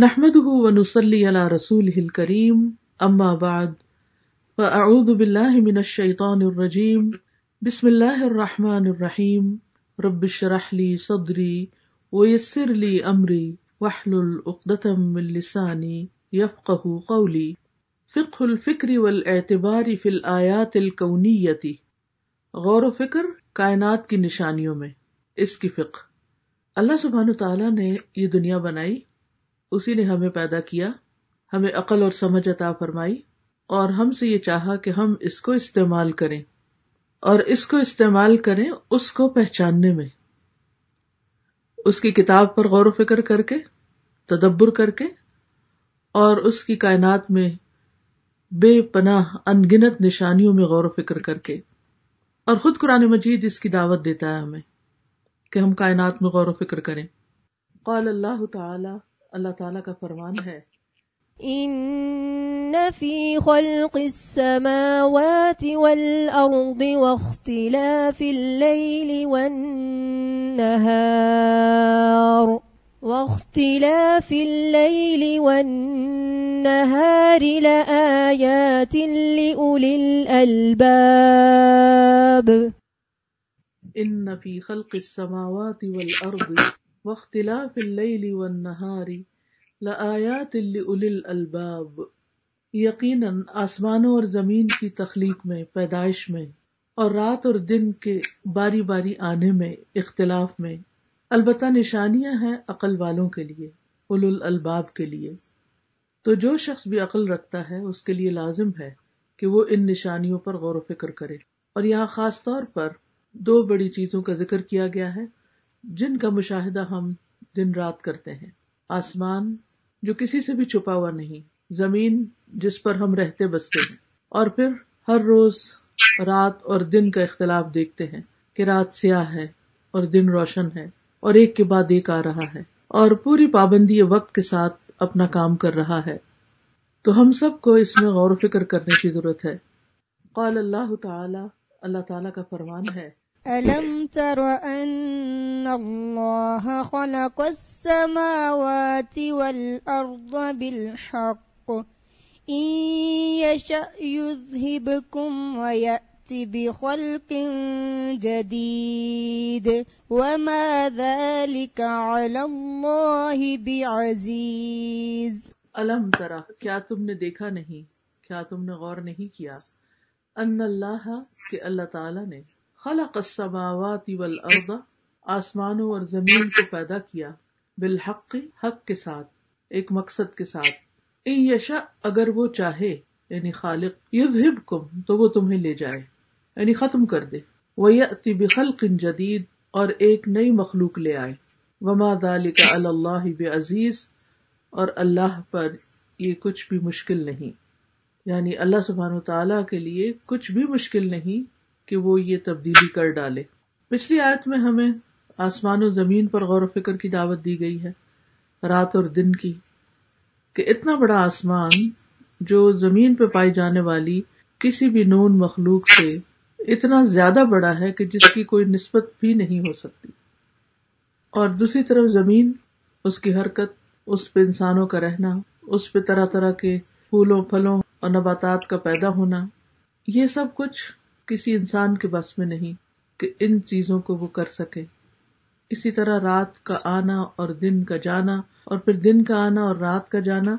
نحمده ونصلي على رسوله الكريم، أما بعد، فأعوذ بالله من الشيطان الرجيم، بسم الله الرحمن الرحيم، رب اشرح لي صدري ويسر لي أمري، واحلل عقدة من لساني يفقه قولي. فقه الفكر والاعتبار في الآيات الكونية، غور و فکر کائنات کی نشانیوں میں، اس کی فقہ۔ اللہ سبحانہ تعالیٰ نے یہ دنیا بنائی اسی نے ہمیں پیدا کیا، ہمیں عقل اور سمجھ عطا فرمائی، اور ہم سے یہ چاہا کہ ہم اس کو استعمال کریں، اور اس کو استعمال کریں اس کو پہچاننے میں۔ اس کی کتاب پر غور و فکر کر کے، تدبر کر کے، اور اس کی کائنات میں بے پناہ ان گنت نشانیوں میں غور و فکر کر کے۔ اور خود قرآن مجید اس کی دعوت دیتا ہے ہمیں کہ ہم کائنات میں غور و فکر کریں۔ قال اللہ تعالی اللہ تعالیٰ کا فرمان ہے۔ ان في خلق السماوات والارض واختلاف الليل والنهار واختلاف الليل والنهار لآيات لأولي الألباب ان فی خلق السماوات والارض واختلاف اللیل والنہار لآیات لأولی الالباب یقیناً آسمانوں اور زمین کی تخلیق میں، پیدائش میں اور رات اور دن کے باری باری آنے میں اختلاف میں البتہ نشانیاں ہیں عقل والوں کے لیے اول الالباب کے لیے۔ تو جو شخص بھی عقل رکھتا ہے، اس کے لیے لازم ہے کہ وہ ان نشانیوں پر غور و فکر کرے۔ اور یہاں خاص طور پر دو بڑی چیزوں کا ذکر کیا گیا ہے۔ جن کا مشاہدہ ہم دن رات کرتے ہیں۔ آسمان جو کسی سے بھی چھپا ہوا نہیں، زمین جس پر ہم رہتے بستے ہیں۔ اور پھر ہر روز رات اور دن کا اختلاف دیکھتے ہیں کہ رات سیاہ ہے اور دن روشن ہے اور ایک کے بعد ایک آ رہا ہے۔ اور پوری پابندی وقت کے ساتھ اپنا کام کر رہا ہے۔ تو ہم سب کو اس میں غور و فکر کرنے کی ضرورت ہے۔ قال اللہ تعالی، اللہ تعالیٰ کا فرمان ہے۔ ألم تر أن الله خلق السماوات والأرض بالحق؟ إن يشأ يذهبكم ويأتي بخلق جديد. وما ذلك على الله بعزيز. الم ترا کیا تم نے دیکھا نہیں؟ کیا تم نے غور نہیں کیا؟ ان اللہ، کہ اللہ تعالی نے خلق السماوات والارض آسمانوں اور زمین کو پیدا کیا بالحق، حق کے ساتھ، ایک مقصد کے ساتھ۔ ان یشا اگر وہ چاہے یعنی خالق، یذہبکم، تو وہ تمہیں لے جائے یعنی ختم کر دے۔ ویأتی بخلق جدید، اور ایک نئی مخلوق لے آئے۔ وما ذالک علی اللہ بعزیز اور اللہ پر یہ کچھ بھی مشکل نہیں۔ یعنی اللہ سبحانہ تعالیٰ کے لیے کچھ بھی مشکل نہیں۔ کہ وہ یہ تبدیلی کر ڈالے۔ پچھلی آیت میں ہمیں آسمان و زمین پر غور و فکر کی دعوت دی گئی ہے، رات اور دن کی، کہ اتنا بڑا آسمان جو زمین پہ پائی جانے والی کسی بھی نون مخلوق سے اتنا زیادہ بڑا ہے کہ جس کی کوئی نسبت بھی نہیں ہو سکتی۔ اور دوسری طرف زمین، اس کی حرکت، اس پہ انسانوں کا رہنا، اس پہ طرح طرح کے پھولوں، پھلوں اور نباتات کا پیدا ہونا، یہ سب کچھ کسی انسان کے بس میں نہیں کہ ان چیزوں کو وہ کر سکے۔ اسی طرح رات کا آنا اور دن کا جانا اور پھر دن کا آنا اور رات کا جانا،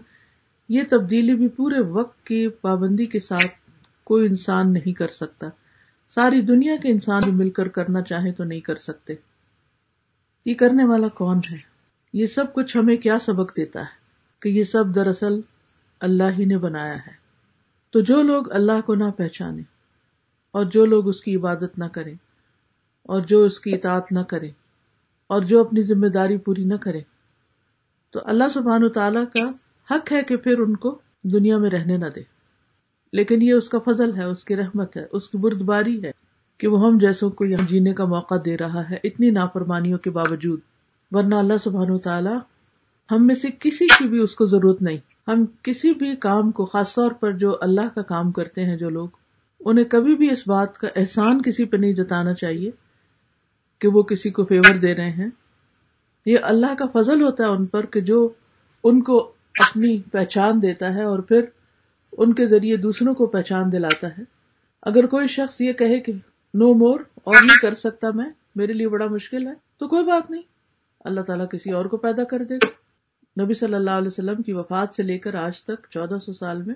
یہ تبدیلی بھی پورے وقت کی پابندی کے ساتھ کوئی انسان نہیں کر سکتا۔ ساری دنیا کے انسان بھی مل کر کرنا چاہے تو نہیں کر سکتے۔ یہ کرنے والا کون ہے؟ یہ سب کچھ ہمیں کیا سبق دیتا ہے کہ یہ سب دراصل اللہ ہی نے بنایا ہے۔ تو جو لوگ اللہ کو نہ پہچانے اور جو لوگ اس کی عبادت نہ کریں اور جو اس کی اطاعت نہ کرے اور جو اپنی ذمہ داری پوری نہ کرے تو اللہ سبحان و تعالی کا حق ہے کہ پھر ان کو دنیا میں رہنے نہ دے۔ لیکن یہ اس کا فضل ہے، اس کی رحمت ہے، اس کی بردباری ہے کہ وہ ہم جیسوں کو یہاں جینے کا موقع دے رہا ہے اتنی نافرمانیوں کے باوجود۔ ورنہ اللہ سبحان و تعالی ہم میں سے کسی کی بھی اس کو ضرورت نہیں۔ ہم کسی بھی کام کو، خاص طور پر جو اللہ کا کام کرتے ہیں، جو لوگ انہیں کبھی بھی اس بات کا احسان کسی پہ نہیں جتانا چاہیے کہ وہ کسی کو فیور دے رہے ہیں۔ یہ اللہ کا فضل ہوتا ہے ان پر کہ جو ان کو اپنی پہچان دیتا ہے اور پھر ان کے ذریعے دوسروں کو پہچان دلاتا ہے۔ اگر کوئی شخص یہ کہے کہ نو مور اور نہیں کر سکتا میں، میرے لیے بڑا مشکل ہے تو کوئی بات نہیں۔ اللہ تعالیٰ کسی اور کو پیدا کر دے۔ گا نبی صلی اللہ علیہ وسلم کی وفات سے لے کر آج تک چودہ سو سال میں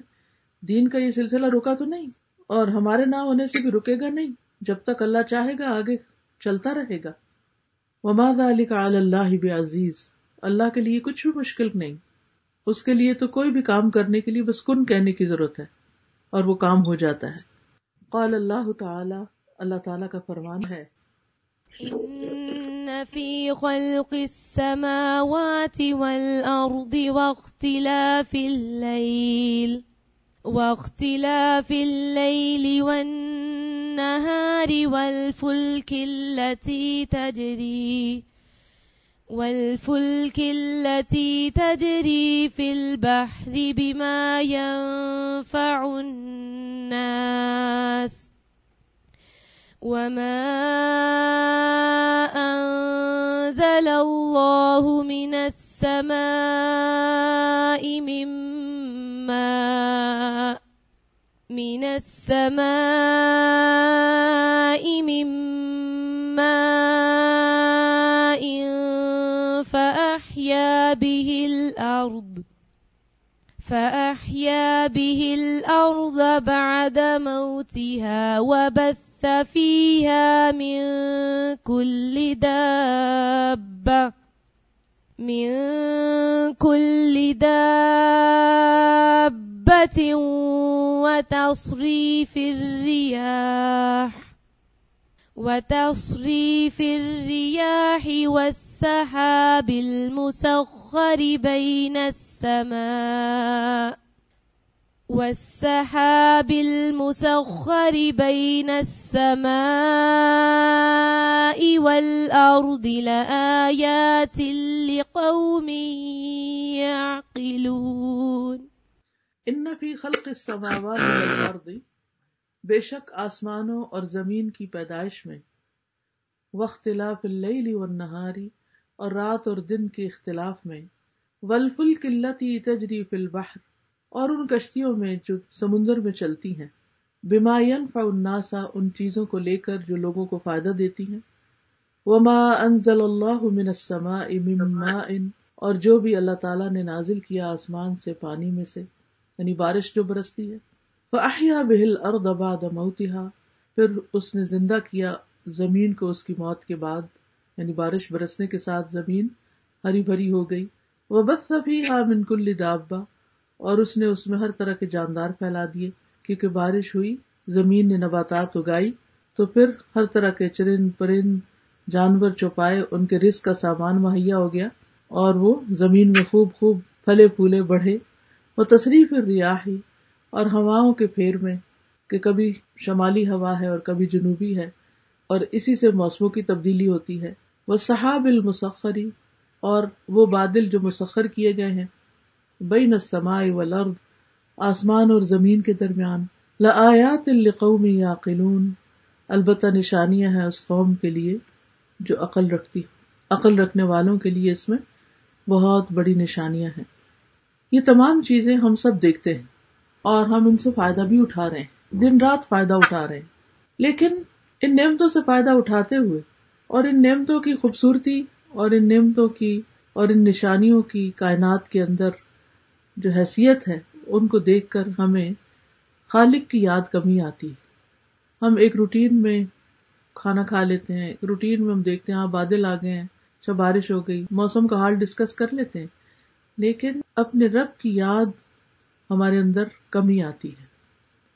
دین کا یہ سلسلہ رکا تو نہیں۔ اور ہمارے نہ ہونے سے بھی رکے گا نہیں۔ جب تک اللہ چاہے گا، آگے چلتا رہے گا۔ وماد علی کا اللہ عزیز اللہ کے لیے کچھ بھی مشکل نہیں۔ اس کے لیے تو کوئی بھی کام کرنے کے لیے بس کن کہنے کی ضرورت ہے۔ اور وہ کام ہو جاتا ہے۔ قال اللہ تعالی، اللہ تعالیٰ کا فرمان ہے۔ إن في خلق السماوات والأرض واختلاف الليل۔ واختلاف الليل والنهار والفلك التي تجري، والفلك التي تجري في البحر بما ينفع الناس، وما أنزل الله من السماء من من السماء من ماء فأحيا به الأرض فأحيا به الأرض بعد موتها وبث فيها من كل دابة من كل دابة وتصريف الرياح وتصريف الرياح والسحاب المسخر بين السماء والسحاب المسخر بين السماء والأرض لآيات لقوم يعقلون ان فی خلق السماوات والارض بے شک آسمانوں اور زمین کی پیدائش میں، واختلاف اللیل والنہار اور رات اور دن کے اختلاف میں والفلک التي تجری فی البحر اور ان کشتیوں میں جو سمندر میں چلتی ہیں۔ بما ينفع الناس ان چیزوں کو لے کر جو لوگوں کو فائدہ دیتی ہیں۔ وما انزل اللہ من السماء من ماء اور جو بھی اللہ تعالیٰ نے نازل کیا آسمان سے پانی میں سے۔ یعنی بارش جو برستی ہے۔ فَأَحْيَا بِهِ الْأَرْضَ بَعْدَ مَوْتِهَا۔ پھر اس نے زندہ کیا زمین کو اس کی موت کے بعد یعنی بارش برسنے کے ساتھ زمین ہری بھری ہو گئی۔ وَبَثَّ فِيهَا مِن كُلِّ دَابَّةٍ۔ اور اس نے اس میں ہر طرح کے جاندار پھیلا دیے۔ کیونکہ بارش ہوئی، زمین نے نباتات اگائی، تو پھر ہر طرح کے چرند پرند جانور چوپائے، ان کے رزق کا سامان مہیا ہو گیا اور وہ زمین میں خوب خوب پھلے پھولے بڑھے۔ وہ تصریف ریاحی اور ہواؤں کے پھیر میں کہ کبھی شمالی ہوا ہے اور کبھی جنوبی ہے اور اسی سے موسموں کی تبدیلی ہوتی ہے۔ وہ صحاب المسخری اور وہ بادل جو مسخر کیے گئے ہیں۔ بین السماء والارض، آسمان اور زمین کے درمیان۔ لآیات لقوم یعقلون البتہ نشانیاں ہیں اس قوم کے لیے جو عقل رکھتی، عقل رکھنے والوں کے لیے اس میں بہت بڑی نشانیاں ہیں۔ یہ تمام چیزیں ہم سب دیکھتے ہیں اور ہم ان سے فائدہ بھی اٹھا رہے ہیں۔ دن رات فائدہ اٹھا رہے ہیں۔ لیکن ان نعمتوں سے فائدہ اٹھاتے ہوئے اور ان نعمتوں کی خوبصورتی اور ان نعمتوں کی اور ان نشانیوں کی کائنات کے اندر جو حیثیت ہے، ان کو دیکھ کر ہمیں خالق کی یاد کمی آتی ہے۔ ہم ایک روٹین میں کھانا کھا لیتے ہیں، ایک روٹین میں ہم دیکھتے ہیں ہاں بادل آ گئے ہیں اچھا بارش ہو گئی، موسم کا حال ڈسکس کر لیتے ہیں۔ لیکن اپنے رب کی یاد ہمارے اندر کمی آتی ہے۔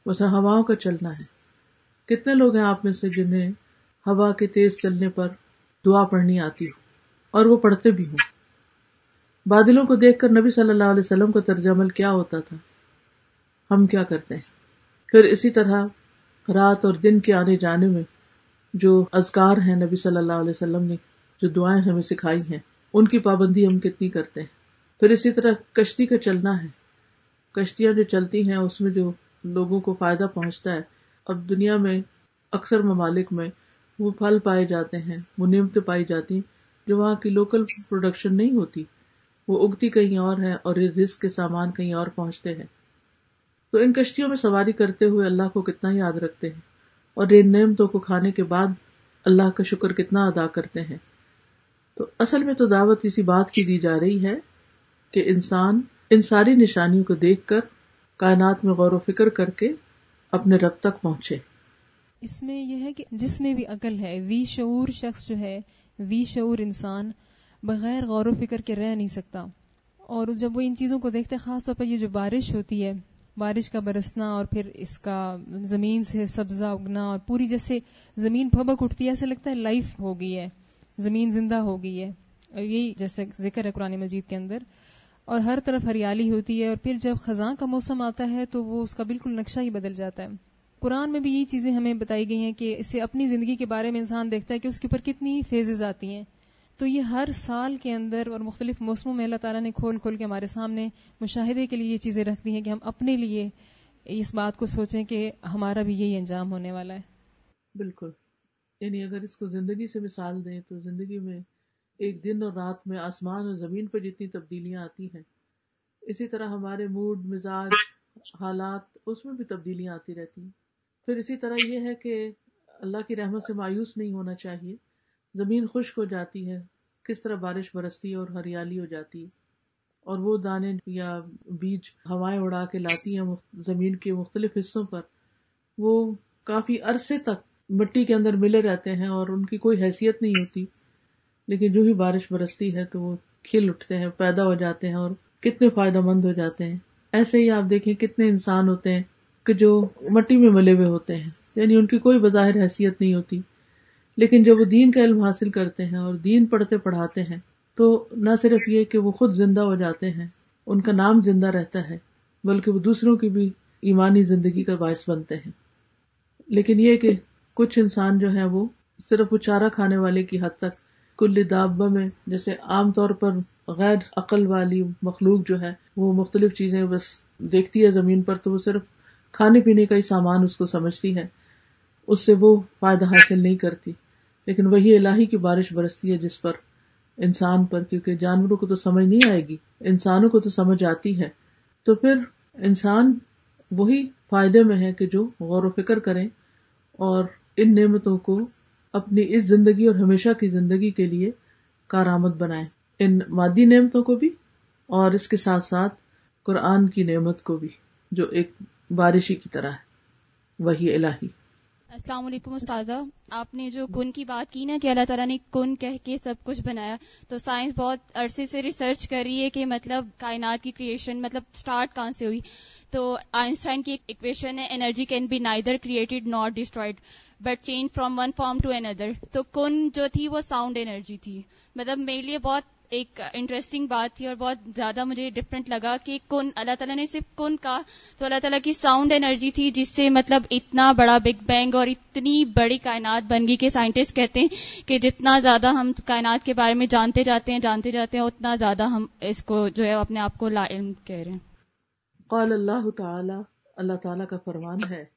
بس ہواؤں کا چلنا ہے۔ کتنے لوگ ہیں آپ میں سے جنہیں ہوا کے تیز چلنے پر دعا پڑھنی آتی ہو؟ اور وہ پڑھتے بھی ہوں۔ بادلوں کو دیکھ کر نبی صلی اللہ علیہ وسلم کا طرز عمل کیا ہوتا تھا؟ ہم کیا کرتے ہیں؟ پھر اسی طرح رات اور دن کے آنے جانے میں جو اذکار ہیں نبی صلی اللہ علیہ وسلم نے، جو دعائیں ہمیں سکھائی ہیں، ان کی پابندی ہم کتنی کرتے ہیں؟ پھر اسی طرح کشتی کا چلنا ہے۔ کشتیاں جو چلتی ہیں، اس میں جو لوگوں کو فائدہ پہنچتا ہے، اب دنیا میں اکثر ممالک میں وہ پھل پائے جاتے ہیں، وہ نعمتیں پائی جاتی ہیں، جو وہاں کی لوکل پروڈکشن نہیں ہوتی۔ وہ اگتی کہیں اور ہے اور رزق کے سامان کہیں اور پہنچتے ہیں۔ تو ان کشتیوں میں سواری کرتے ہوئے اللہ کو کتنا یاد رکھتے ہیں، اور ان نعمتوں کو کھانے کے بعد اللہ کا شکر کتنا ادا کرتے ہیں۔ تو اصل میں تو دعوت اسی بات کی دی جا رہی ہے کہ انسان ان ساری نشانیوں کو دیکھ کر کائنات میں غور و فکر کر کے اپنے رب تک پہنچے۔ اس میں یہ ہے کہ جس میں بھی عقل ہے، وی شعور شخص جو ہے، وی شعور انسان بغیر غور و فکر کے رہ نہیں سکتا۔ اور جب وہ ان چیزوں کو دیکھتے خاص طور پر یہ جو بارش ہوتی ہے، بارش کا برسنا اور پھر اس کا زمین سے سبزہ اگنا اور پوری جیسے زمین پھبک اٹھتی ہے، ایسا لگتا ہے لائف ہو گئی ہے، زمین زندہ ہو گئی ہے۔ اور یہی جیسے ذکر ہے قرآن مجید کے اندر۔ اور ہر طرف ہریالی ہوتی ہے اور پھر جب خزاں کا موسم آتا ہے تو وہ اس کا بالکل نقشہ ہی بدل جاتا ہے۔ قرآن میں بھی یہی چیزیں ہمیں بتائی گئی ہیں کہ اسے اپنی زندگی کے بارے میں انسان دیکھتا ہے کہ اس کے اوپر کتنی فیزز آتی ہیں۔ تو یہ ہر سال کے اندر اور مختلف موسموں میں اللہ تعالیٰ نے کھول کھول کے ہمارے سامنے مشاہدے کے لیے یہ چیزیں رکھ دی ہیں کہ ہم اپنے لیے اس بات کو سوچیں کہ ہمارا بھی یہی انجام ہونے والا ہے۔ بالکل۔ یعنی اگر اس کو زندگی سے مثال دیں تو زندگی میں ایک دن اور رات میں آسمان اور زمین پر جتنی تبدیلیاں آتی ہیں، اسی طرح ہمارے موڈ، مزاج، حالات، اس میں بھی تبدیلیاں آتی رہتی ہیں۔ پھر اسی طرح یہ ہے کہ اللہ کی رحمت سے مایوس نہیں ہونا چاہیے۔ زمین خشک ہو جاتی ہے، کس طرح بارش برستی ہے اور ہریالی ہو جاتی ہے۔ اور وہ دانے یا بیج ہوائیں اڑا کے لاتی ہیں زمین کے مختلف حصوں پر۔ وہ کافی عرصے تک مٹی کے اندر ملے رہتے ہیں اور ان کی کوئی حیثیت نہیں ہوتی۔ لیکن جو ہی بارش برستی ہے تو وہ کھل اٹھتے ہیں، پیدا ہو جاتے ہیں اور کتنے فائدہ مند ہو جاتے ہیں۔ ایسے ہی آپ دیکھیں کتنے انسان ہوتے ہیں کہ جو مٹی میں ملے ہوئے ہوتے ہیں۔ یعنی ان کی کوئی بظاہر حیثیت نہیں ہوتی۔ لیکن جب وہ دین کا علم حاصل کرتے ہیں اور دین پڑھتے پڑھاتے ہیں، تو نہ صرف یہ کہ وہ خود زندہ ہو جاتے ہیں، ان کا نام زندہ رہتا ہے، بلکہ وہ دوسروں کی بھی ایمانی زندگی کا باعث بنتے ہیں۔ لیکن یہ کہ کچھ انسان جو ہے وہ صرف وہ چارہ کھانے والے کی حد تک کل دابا میں، جیسے عام طور پر غیر عقل والی مخلوق جو ہے، وہ مختلف چیزیں بس دیکھتی ہے زمین پر، تو وہ صرف کھانے پینے کا ہی سامان اس کو سمجھتی ہے۔ اس سے وہ فائدہ حاصل نہیں کرتی۔ لیکن وہی الہی کی بارش برستی ہے جس پر انسان پر، کیونکہ جانوروں کو تو سمجھ نہیں آئے گی، انسانوں کو تو سمجھ آتی ہے۔ تو پھر انسان وہی فائدے میں ہے کہ جو غور و فکر کریں اور ان نعمتوں کو اپنی اس زندگی اور ہمیشہ کی زندگی کے لیے کارآمد بنائے ان مادی نعمتوں کو بھی اور اس کے ساتھ ساتھ قرآن کی نعمت کو بھی، جو ایک بارشی کی طرح ہے۔ وہی الہی۔ السلام علیکم استاذہ، آپ نے جو کن کی بات کی نا کہ اللہ تعالیٰ نے کن کہہ کے سب کچھ بنایا، تو سائنس بہت عرصے سے ریسرچ کر رہی ہے کہ مطلب کائنات کی کریشن مطلب سٹارٹ کہاں سے ہوئی؟ تو آئنسٹائن کی ایکویشن ہے energy can be neither created not destroyed but change from one form to another تو کن جو تھی وہ ساؤنڈ انرجی تھی۔ مطلب میرے لیے بہت ایک انٹرسٹنگ بات تھی اور بہت زیادہ مجھے ڈفرینٹ لگا کہ کن، اللہ تعالیٰ نے صرف کن کا تو اللہ تعالیٰ کی ساؤنڈ انرجی تھی جس سے مطلب اتنا بڑا بگ بینگ اور اتنی بڑی کائنات بن گئی کہ سائنٹسٹ کہتے ہیں کہ جتنا زیادہ ہم کائنات کے بارے میں جانتے جاتے ہیں، جانتے جاتے ہیں، اتنا زیادہ ہم اس کو جو ہے اپنے آپ کو لا علم کہہ رہے ہیں۔ قال اللہ تعالی، اللہ تعالیٰ کا فرمان ہے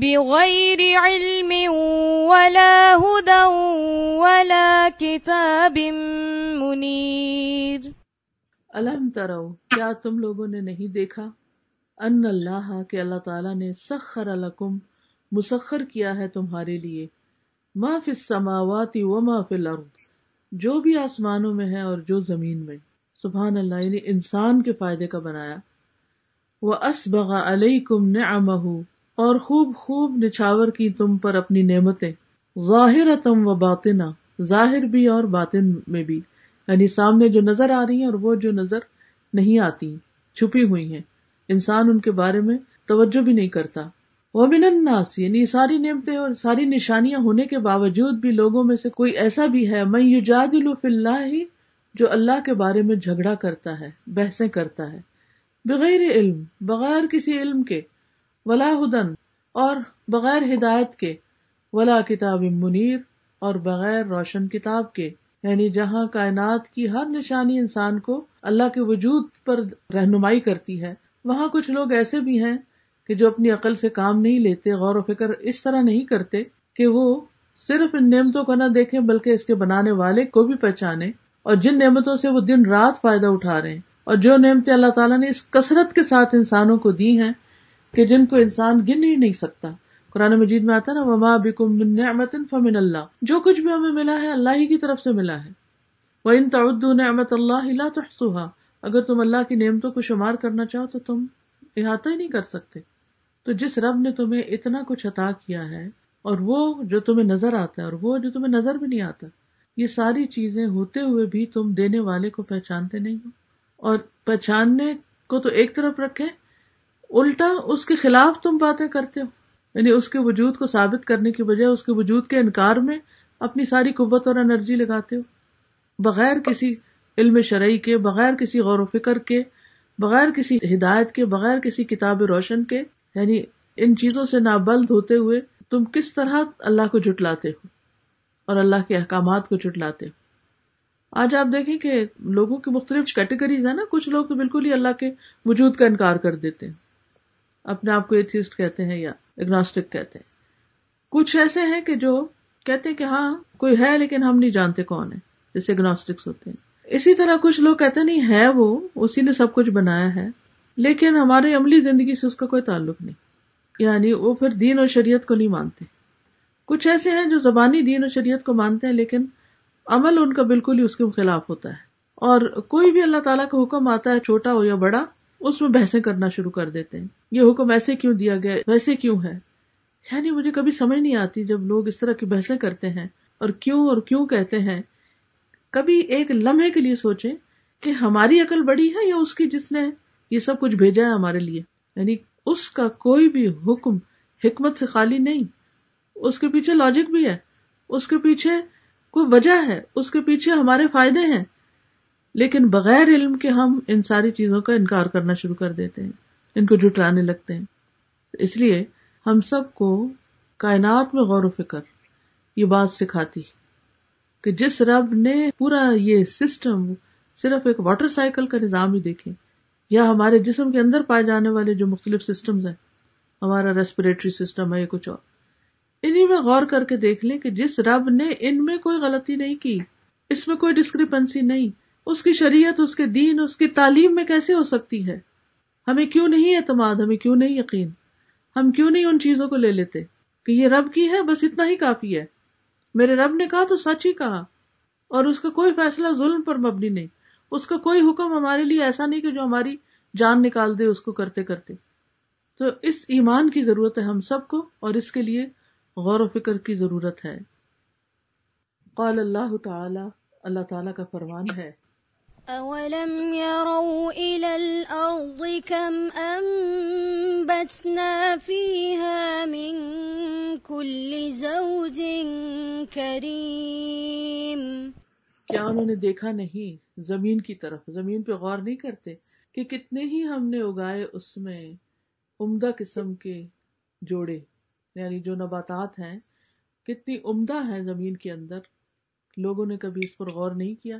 بغير علم ولا هدى ولا كتاب منير. الم ترو، کیا تم لوگوں نے نہیں دیکھا؟ ان اللہ، کہ اللہ تعالیٰ نے سخر لکم، مسخر کیا ہے تمہارے لیے. ما فی السماوات و ما فی الارض، جو بھی آسمانوں میں ہے اور جو زمین میں. سبحان اللہ یعنی انسان کے فائدے کا بنایا. وہ اسبغ علیکم نعمہ اور خوب خوب نچھاور کی تم پر اپنی نعمتیں ظاہر تم و باطنا، ظاہر بھی اور باطن میں بھی۔ یعنی سامنے جو نظر آ رہی ہیں اور وہ جو نظر نہیں آتی، چھپی ہوئی ہیں۔ انسان ان کے بارے میں توجہ بھی نہیں کرتا۔ وہ من الناس یعنی ساری نعمتیں اور ساری نشانیاں ہونے کے باوجود بھی لوگوں میں سے کوئی ایسا بھی ہے میں یجادل فی اللہ ہی جو اللہ کے بارے میں جھگڑا کرتا ہے، بحثیں کرتا ہے۔ بغیر علم، بغیر کسی علم کے۔ ولا ہدن، اور بغیر ہدایت کے، ولا کتاب منیر، اور بغیر روشن کتاب کے یعنی جہاں کائنات کی ہر نشانی انسان کو اللہ کے وجود پر رہنمائی کرتی ہے، وہاں کچھ لوگ ایسے بھی ہیں کہ جو اپنی عقل سے کام نہیں لیتے، غور و فکر اس طرح نہیں کرتے کہ وہ صرف ان نعمتوں کو نہ دیکھیں، بلکہ اس کے بنانے والے کو بھی پہچانے اور جن نعمتوں سے وہ دن رات فائدہ اٹھا رہے ہیں۔ اور جو نعمتیں اللہ تعالیٰ نے اس کثرت کے ساتھ انسانوں کو دی ہیں کہ جن کو انسان گن ہی نہیں سکتا۔ قرآن مجید میں آتا نا، وما بکم من نعمت فمن اللہ جو کچھ بھی ہمیں ملا ہے، اللہ ہی کی طرف سے ملا ہے۔ وہ ان تعد نعمت اللہ لا تحصوها۔ اگر تم اللہ کی نعمتوں کو شمار کرنا چاہو تو تم احاطہ ہی نہیں کر سکتے۔ تو جس رب نے تمہیں اتنا کچھ عطا کیا ہے، اور وہ جو تمہیں نظر آتا ہے، اور وہ جو تمہیں نظر بھی نہیں آتا، یہ ساری چیزیں ہوتے ہوئے بھی تم دینے والے کو پہچانتے نہیں ہو۔ اور پہچاننے کو تو ایک طرف رکھے الٹا اس کے خلاف تم باتیں کرتے ہو۔ یعنی اس کے وجود کو ثابت کرنے کی بجائے اس کے وجود کے انکار میں اپنی ساری قوت اور انرجی لگاتے ہو۔ بغیر کسی علم شرعی کے، بغیر کسی غور و فکر کے، بغیر کسی ہدایت کے، بغیر کسی کتاب روشن کے یعنی ان چیزوں سے نابلد ہوتے ہوئے تم کس طرح اللہ کو جٹلاتے ہو اور اللہ کے احکامات کو جٹلاتے ہو۔ آج آپ دیکھیں کہ لوگوں کی مختلف کیٹیگریز ہیں نا، کچھ لوگ تو بالکل ہی اللہ کے وجود کا انکار کر دیتے ہیں۔ اپنے آپ کو ایتھیسٹ کہتے ہیں یا اگنوسٹک کہتے ہیں۔ کچھ ایسے ہیں کہ جو کہتے ہیں کہ ہاں کوئی ہے لیکن ہم نہیں جانتے کون ہے، جیسے اگنوسٹکس ہوتے ہیں۔ اسی طرح کچھ لوگ کہتے نہیں، ہے وہ، اسی نے سب کچھ بنایا ہے، لیکن ہماری عملی زندگی سے اس کا کوئی تعلق نہیں۔ یعنی وہ پھر دین اور شریعت کو نہیں مانتے۔ کچھ ایسے ہیں جو زبانی دین اور شریعت کو مانتے ہیں، لیکن عمل ان کا بالکل ہی اس کے خلاف ہوتا ہے۔ اور کوئی بھی اللہ تعالیٰ کا حکم آتا ہے، چھوٹا ہو یا بڑا، اس میں بحثیں کرنا شروع کر دیتے ہیں۔ یہ حکم ایسے کیوں دیا گیا، ویسے کیوں ہے؟ یعنی مجھے کبھی سمجھ نہیں آتی جب لوگ اس طرح کی بحثیں کرتے ہیں اور کیوں اور کیوں کہتے ہیں۔ کبھی ایک لمحے کے لیے سوچے کہ ہماری عقل بڑی ہے یا اس کی جس نے یہ سب کچھ بھیجا ہے ہمارے لیے۔ یعنی اس کا کوئی بھی حکم حکمت سے خالی نہیں۔ اس کے پیچھے لاجک بھی ہے۔ اس کے پیچھے کوئی وجہ ہے۔ اس کے پیچھے ہمارے فائدے ہیں۔ لیکن بغیر علم کے ہم ان ساری چیزوں کا انکار کرنا شروع کر دیتے ہیں۔ ان کو جٹرانے لگتے ہیں۔ اس لیے ہم سب کو کائنات میں غور و فکر یہ بات سکھاتی کہ جس رب نے پورا یہ سسٹم صرف ایک واٹر سائیکل کا نظام ہی دیکھے، یا ہمارے جسم کے اندر پائے جانے والے جو مختلف سسٹمز ہیں، ہمارا ریسپریٹری سسٹم ہے یا کچھ اور۔ انہیں میں غور کر کے دیکھ لیں کہ جس رب نے ان میں کوئی غلطی نہیں کی، اس میں کوئی ڈسکریپنسی نہیں، اس کی شریعت، اس کے دین، اس کی تعلیم میں کیسے ہو سکتی ہے؟ ہمیں کیوں نہیں اعتماد؟ ہمیں کیوں نہیں یقین؟ ہم کیوں نہیں ان چیزوں کو لے لیتے کہ یہ رب کی ہے؟ بس اتنا ہی کافی ہے۔ میرے رب نے کہا تو سچ ہی کہا۔ اور اس کا کوئی فیصلہ ظلم پر مبنی نہیں۔ اس کا کوئی حکم ہمارے لیے ایسا نہیں کہ جو ہماری جان نکال دے، اس کو کرتے کرتے۔ تو اس ایمان کی ضرورت ہے ہم سب کو، اور اس کے لیے غور و فکر کی ضرورت ہے۔ قال اللہ تعالی اللہ تعالی کا فرمان ہے۔ أولم يروا إلى الأرض كم أنبتنا فيها من كل زوج كريم کیا انہوں نے دیکھا نہیں؟ زمین کی طرف، زمین پہ غور نہیں کرتے کہ کتنے ہی ہم نے اگائے اس میں عمدہ قسم کے جوڑے یعنی جو نباتات ہیں، کتنی عمدہ ہیں زمین کے اندر۔ لوگوں نے کبھی اس پر غور نہیں کیا۔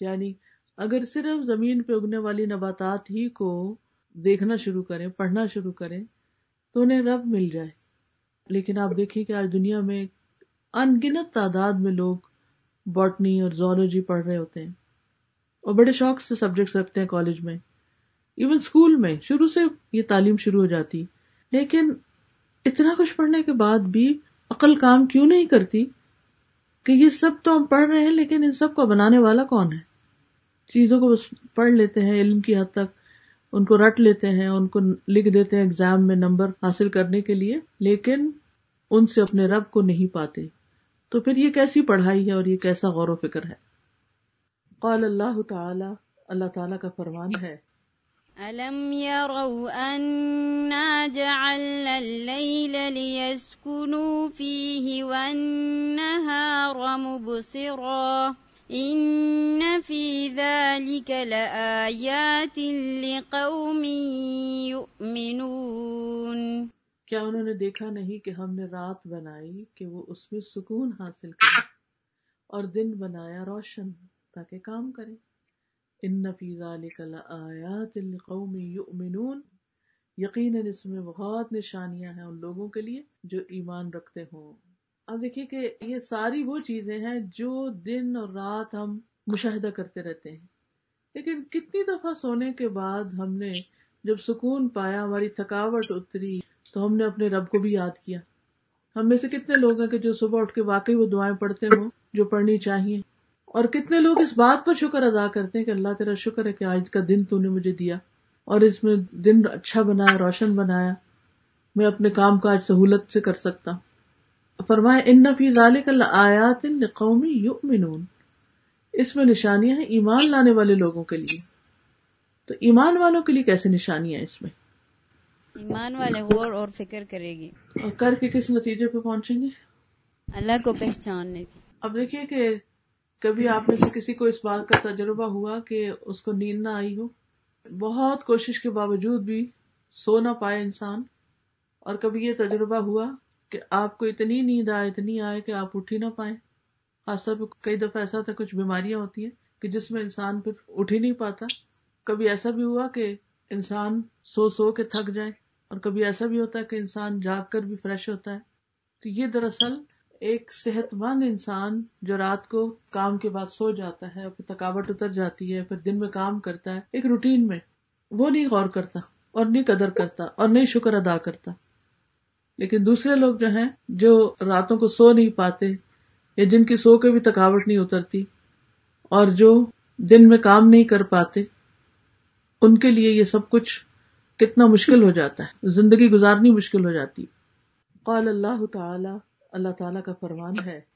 یعنی اگر صرف زمین پہ اگنے والی نباتات ہی کو دیکھنا شروع کریں، پڑھنا شروع کریں، تو انہیں رب مل جائے۔ لیکن آپ دیکھیے کہ آج دنیا میں ان گنت تعداد میں لوگ باٹنی اور زولوجی پڑھ رہے ہوتے ہیں۔ اور بڑے شوق سے سبجیکٹس رکھتے ہیں کالج میں۔ ایون اسکول میں شروع سے یہ تعلیم شروع ہو جاتی۔ لیکن اتنا کچھ پڑھنے کے بعد بھی عقل کام کیوں نہیں کرتی؟ کہ یہ سب تو ہم پڑھ رہے ہیں، لیکن ان سب کو بنانے والا کون ہے؟ چیزوں کو بس پڑھ لیتے ہیں، علم کی حد تک ان کو رٹ لیتے ہیں، ان کو لکھ دیتے ہیں ایگزام میں نمبر حاصل کرنے کے لیے، لیکن ان سے اپنے رب کو نہیں پاتے۔ تو پھر یہ کیسی پڑھائی ہے اور یہ کیسا غور و فکر ہے؟ قال اللہ تعالی اللہ تعالی کا فرمان ہے ألم يروا أنا جعلنا الليل ليسكنوا فيه والنهار مبصرا إن في ذلك لآيات لقوم يؤمنون کیا انہوں نے دیکھا نہیں کہ ہم نے رات بنائی کہ وہ اس میں سکون حاصل کرے اور دن بنایا روشن تاکہ کام کرے؟ ان فی ذلک لآیات لقوم یؤمنون۔ یقیناً اس میں بہت نشانیاں ہیں ان لوگوں کے لیے جو ایمان رکھتے ہوں۔ اب دیکھیے کہ یہ ساری وہ چیزیں ہیں جو دن اور رات ہم مشاہدہ کرتے رہتے ہیں۔ لیکن کتنی دفعہ سونے کے بعد ہم نے جب سکون پایا، ہماری تھکاوٹ اتری، تو ہم نے اپنے رب کو بھی یاد کیا۔ ہم میں سے کتنے لوگ ہیں کہ جو صبح اٹھ کے واقعی وہ دعائیں پڑھتے ہوں، جو پڑھنی چاہیے۔ اور کتنے لوگ اس بات پر شکر ادا کرتے ہیں کہ اللہ تیرا شکر ہے کہ آج کا دن تو نے مجھے دیا اور اس میں دن اچھا بنایا روشن بنایا۔ میں اپنے کام کاج سہولت سے کر سکتا۔ فرمائے ان نفی ذالک آیات قومی یؤمنون۔ اس میں نشانیاں ہیں ایمان لانے والے لوگوں کے لیے۔ تو ایمان والوں کے لیے کیسے نشانیاں اس میں؟ ایمان والے غور اور فکر کرے گی۔ اور کر کے کس نتیجے پہ پہنچیں گے؟ اللہ کو پہچاننے کی۔ اب دیکھیے کہ کبھی آپ میں سے کسی کو اس بات کا تجربہ ہوا کہ اس کو نیند نہ آئی ہو؟ بہت کوشش کے باوجود بھی سو نہ پائے انسان۔ اور کبھی یہ تجربہ ہوا کہ آپ کو اتنی نیند آئے، اتنی آئے کہ آپ اٹھ ہی نہ پائے خاص طور پہ کئی دفعہ ایسا تھا کچھ بیماریاں ہوتی ہیں کہ جس میں انسان پھر اٹھ ہی نہیں پاتا۔ کبھی ایسا بھی ہوا کہ انسان سو سو کے تھک جائے۔ اور کبھی ایسا بھی ہوتا ہے کہ انسان جاگ کر بھی فریش ہوتا ہے۔ تو یہ دراصل ایک صحت مند انسان جو رات کو کام کے بعد سو جاتا ہے، پھر تھکاوٹ اتر جاتی ہے، پھر دن میں کام کرتا ہے، ایک روٹین میں وہ نہیں غور کرتا اور نہیں قدر کرتا اور نہیں شکر ادا کرتا۔ لیکن دوسرے لوگ جو ہیں، جو راتوں کو سو نہیں پاتے یا جن کی سو کے بھی تھکاوٹ نہیں اترتی اور جو دن میں کام نہیں کر پاتے، ان کے لیے یہ سب کچھ کتنا مشکل ہو جاتا ہے۔ زندگی گزارنی مشکل ہو جاتی قال اللہ تعالی اللہ تعالیٰ کا فرمان ہے۔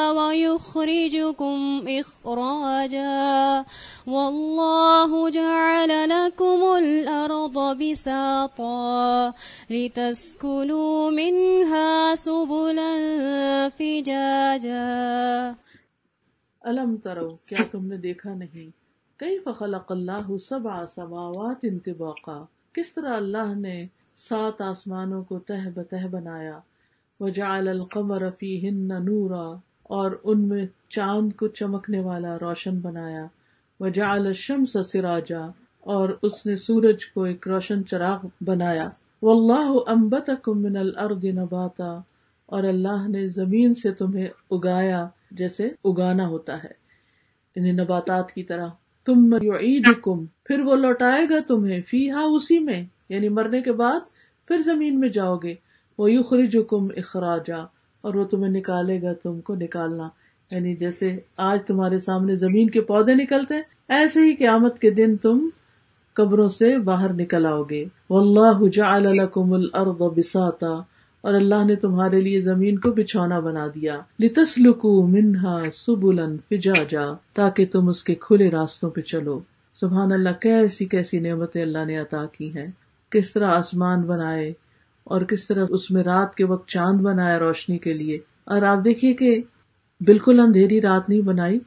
ويخرجكم إخراجا والله جعل لكم الأرض بساطا لتسكنوا منها سبلا فجاجا الم ترو، کیا تم نے دیکھا نہیں؟ کئی فخلق اللہ سبع سماوات انتباقا کس طرح اللہ نے سات آسمانوں کو تہ بتہ بنایا؟ وجعل القمر فیہن نورا اور ان میں چاند کو چمکنے والا روشن بنایا۔ وجعل الشمس سراجا، اور اس نے سورج کو ایک روشن چراغ بنایا۔ واللہ انبتکم من الارض نباتا، اور اللہ نے زمین سے تمہیں اگایا، جیسے اگانا ہوتا ہے۔ انہیں نباتات کی طرح۔ تم یعیدکم پھر وہ لوٹائے گا تمہیں فی ہا اسی میں۔ یعنی مرنے کے بعد پھر زمین میں جاؤ گے۔ وہ یخرجکم اخراجا اور وہ تمہیں نکالے گا، تم کو نکالنا۔ یعنی جیسے آج تمہارے سامنے زمین کے پودے نکلتے ایسے ہی قیامت کے دن تم قبروں سے باہر نکل آؤ گے۔ واللہ جعل لکم الارض بساطا۔ اور اللہ نے تمہارے لیے زمین کو بچھونا بنا دیا۔ لتسلکو منہا سبلن فجاجا، تاکہ تم اس کے کھلے راستوں پہ چلو۔ سبحان اللہ، کیسی کیسی نعمتیں اللہ نے عطا کی ہیں۔ کس طرح آسمان بنائے اور کس طرح اس میں رات کے وقت چاند بنایا روشنی کے لیے۔ اور آپ دیکھیے کہ بالکل اندھیری رات نہیں بنائی،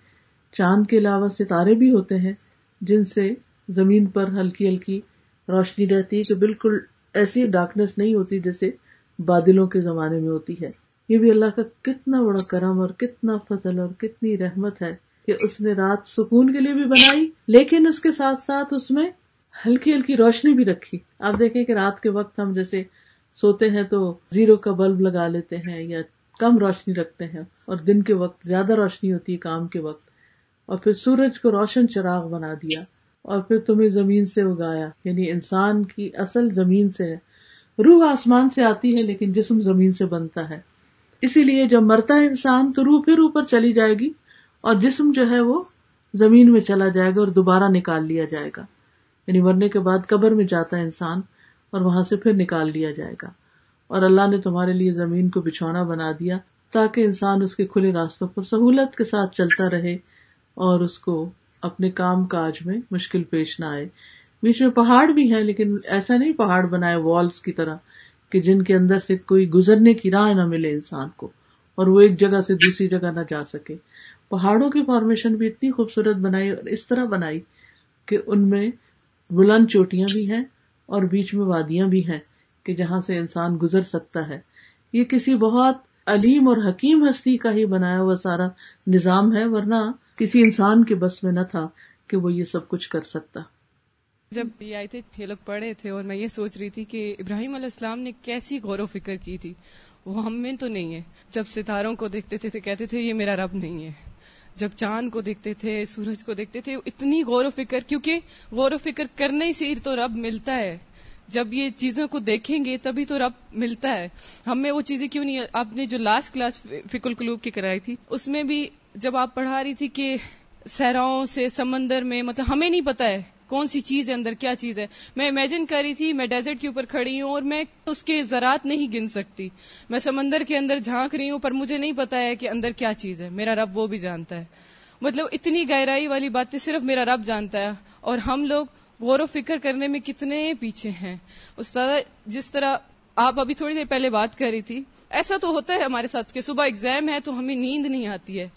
چاند کے علاوہ ستارے بھی ہوتے ہیں جن سے زمین پر ہلکی ہلکی روشنی رہتی ہے کہ بالکل ایسی ڈارکنیس نہیں ہوتی جیسے بادلوں کے زمانے میں ہوتی ہے۔ یہ بھی اللہ کا کتنا بڑا کرم اور کتنا فضل اور کتنی رحمت ہے کہ اس نے رات سکون کے لیے بھی بنائی، لیکن اس کے ساتھ ساتھ اس میں ہلکی ہلکی روشنی بھی رکھی۔ آپ دیکھیں کہ رات کے وقت ہم جیسے سوتے ہیں تو زیرو کا بلب لگا لیتے ہیں یا کم روشنی رکھتے ہیں اور دن کے وقت زیادہ روشنی ہوتی ہے کام کے وقت۔ اور پھر سورج کو روشن چراغ بنا دیا اور پھر تمہیں زمین سے اگایا۔ یعنی انسان کی اصل زمین سے ہے۔ روح آسمان سے آتی ہے لیکن جسم زمین سے بنتا ہے۔ اسی لیے جب مرتا ہے انسان تو روح پھر اوپر چلی جائے گی اور جسم جو ہے وہ زمین میں چلا جائے گا اور دوبارہ نکال لیا جائے گا۔ یعنی مرنے کے بعد قبر میں جاتا ہے انسان۔ اور وہاں سے پھر نکال لیا جائے گا۔ اور اللہ نے تمہارے لیے زمین کو بچھونا بنا دیا تاکہ انسان اس کے کھلے راستوں پر سہولت کے ساتھ چلتا رہے اور اس کو اپنے کام کاج میں مشکل پیش نہ آئے۔ بیچ میں پہاڑ بھی ہیں، لیکن ایسا نہیں پہاڑ بنائے والس کی طرح کہ جن کے اندر سے کوئی گزرنے کی راہ نہ ملے انسان کو اور وہ ایک جگہ سے دوسری جگہ نہ جا سکے۔ پہاڑوں کی فارمیشن بھی اتنی خوبصورت بنائی اور اس طرح بنائی کہ ان میں بلند چوٹیاں بھی ہیں اور بیچ میں وادیاں بھی ہیں کہ جہاں سے انسان گزر سکتا ہے۔ یہ کسی بہت علیم اور حکیم ہستی کا ہی بنایا ہوا سارا نظام ہے، ورنہ کسی انسان کے بس میں نہ تھا کہ وہ یہ سب کچھ کر سکتا۔ جب یہ آئے تھے، یہ لوگ پڑھے تھے اور میں یہ سوچ رہی تھی کہ ابراہیم علیہ السلام نے کیسی غور و فکر کی تھی۔ وہ ہم میں تو نہیں ہے۔ جب ستاروں کو دیکھتے تھے تو کہتے تھے، یہ میرا رب نہیں ہے۔ جب چاند کو دیکھتے تھے، سورج کو دیکھتے تھے، اتنی غور و فکر، کیونکہ غور و فکر کرنے سے تو رب ملتا ہے۔ جب یہ چیزوں کو دیکھیں گے تبھی تو رب ملتا ہے۔ ہمیں وہ چیزیں کیوں نہیں، آپ نے جو لاسٹ کلاس فکل کلوب کی کرائی تھی، اس میں بھی جب آپ پڑھا رہی تھی کہ سہراؤں سے سمندر میں مطلب ہمیں نہیں پتا ہے کون سی چیز ہے، اندر کیا چیز ہے؟ میں امیجن کر رہی تھی، میں ڈیزرٹ کے اوپر کھڑی ہوں اور میں اس کے زراعت نہیں گن سکتی۔ میں سمندر کے اندر جھانک رہی ہوں، پر مجھے نہیں پتا ہے کہ اندر کیا چیز ہے۔ میرا رب وہ بھی جانتا ہے۔ مطلب اتنی گہرائی والی باتیں صرف میرا رب جانتا ہے۔ اور ہم لوگ غور و فکر کرنے میں کتنے پیچھے ہیں۔ استاد، جس طرح آپ ابھی تھوڑی دیر پہلے بات کر رہی تھی، ایسا تو ہوتا ہے ہمارے ساتھ کہ صبح ایگزام ہے تو ہمیں نیند نہیں آتی ہے۔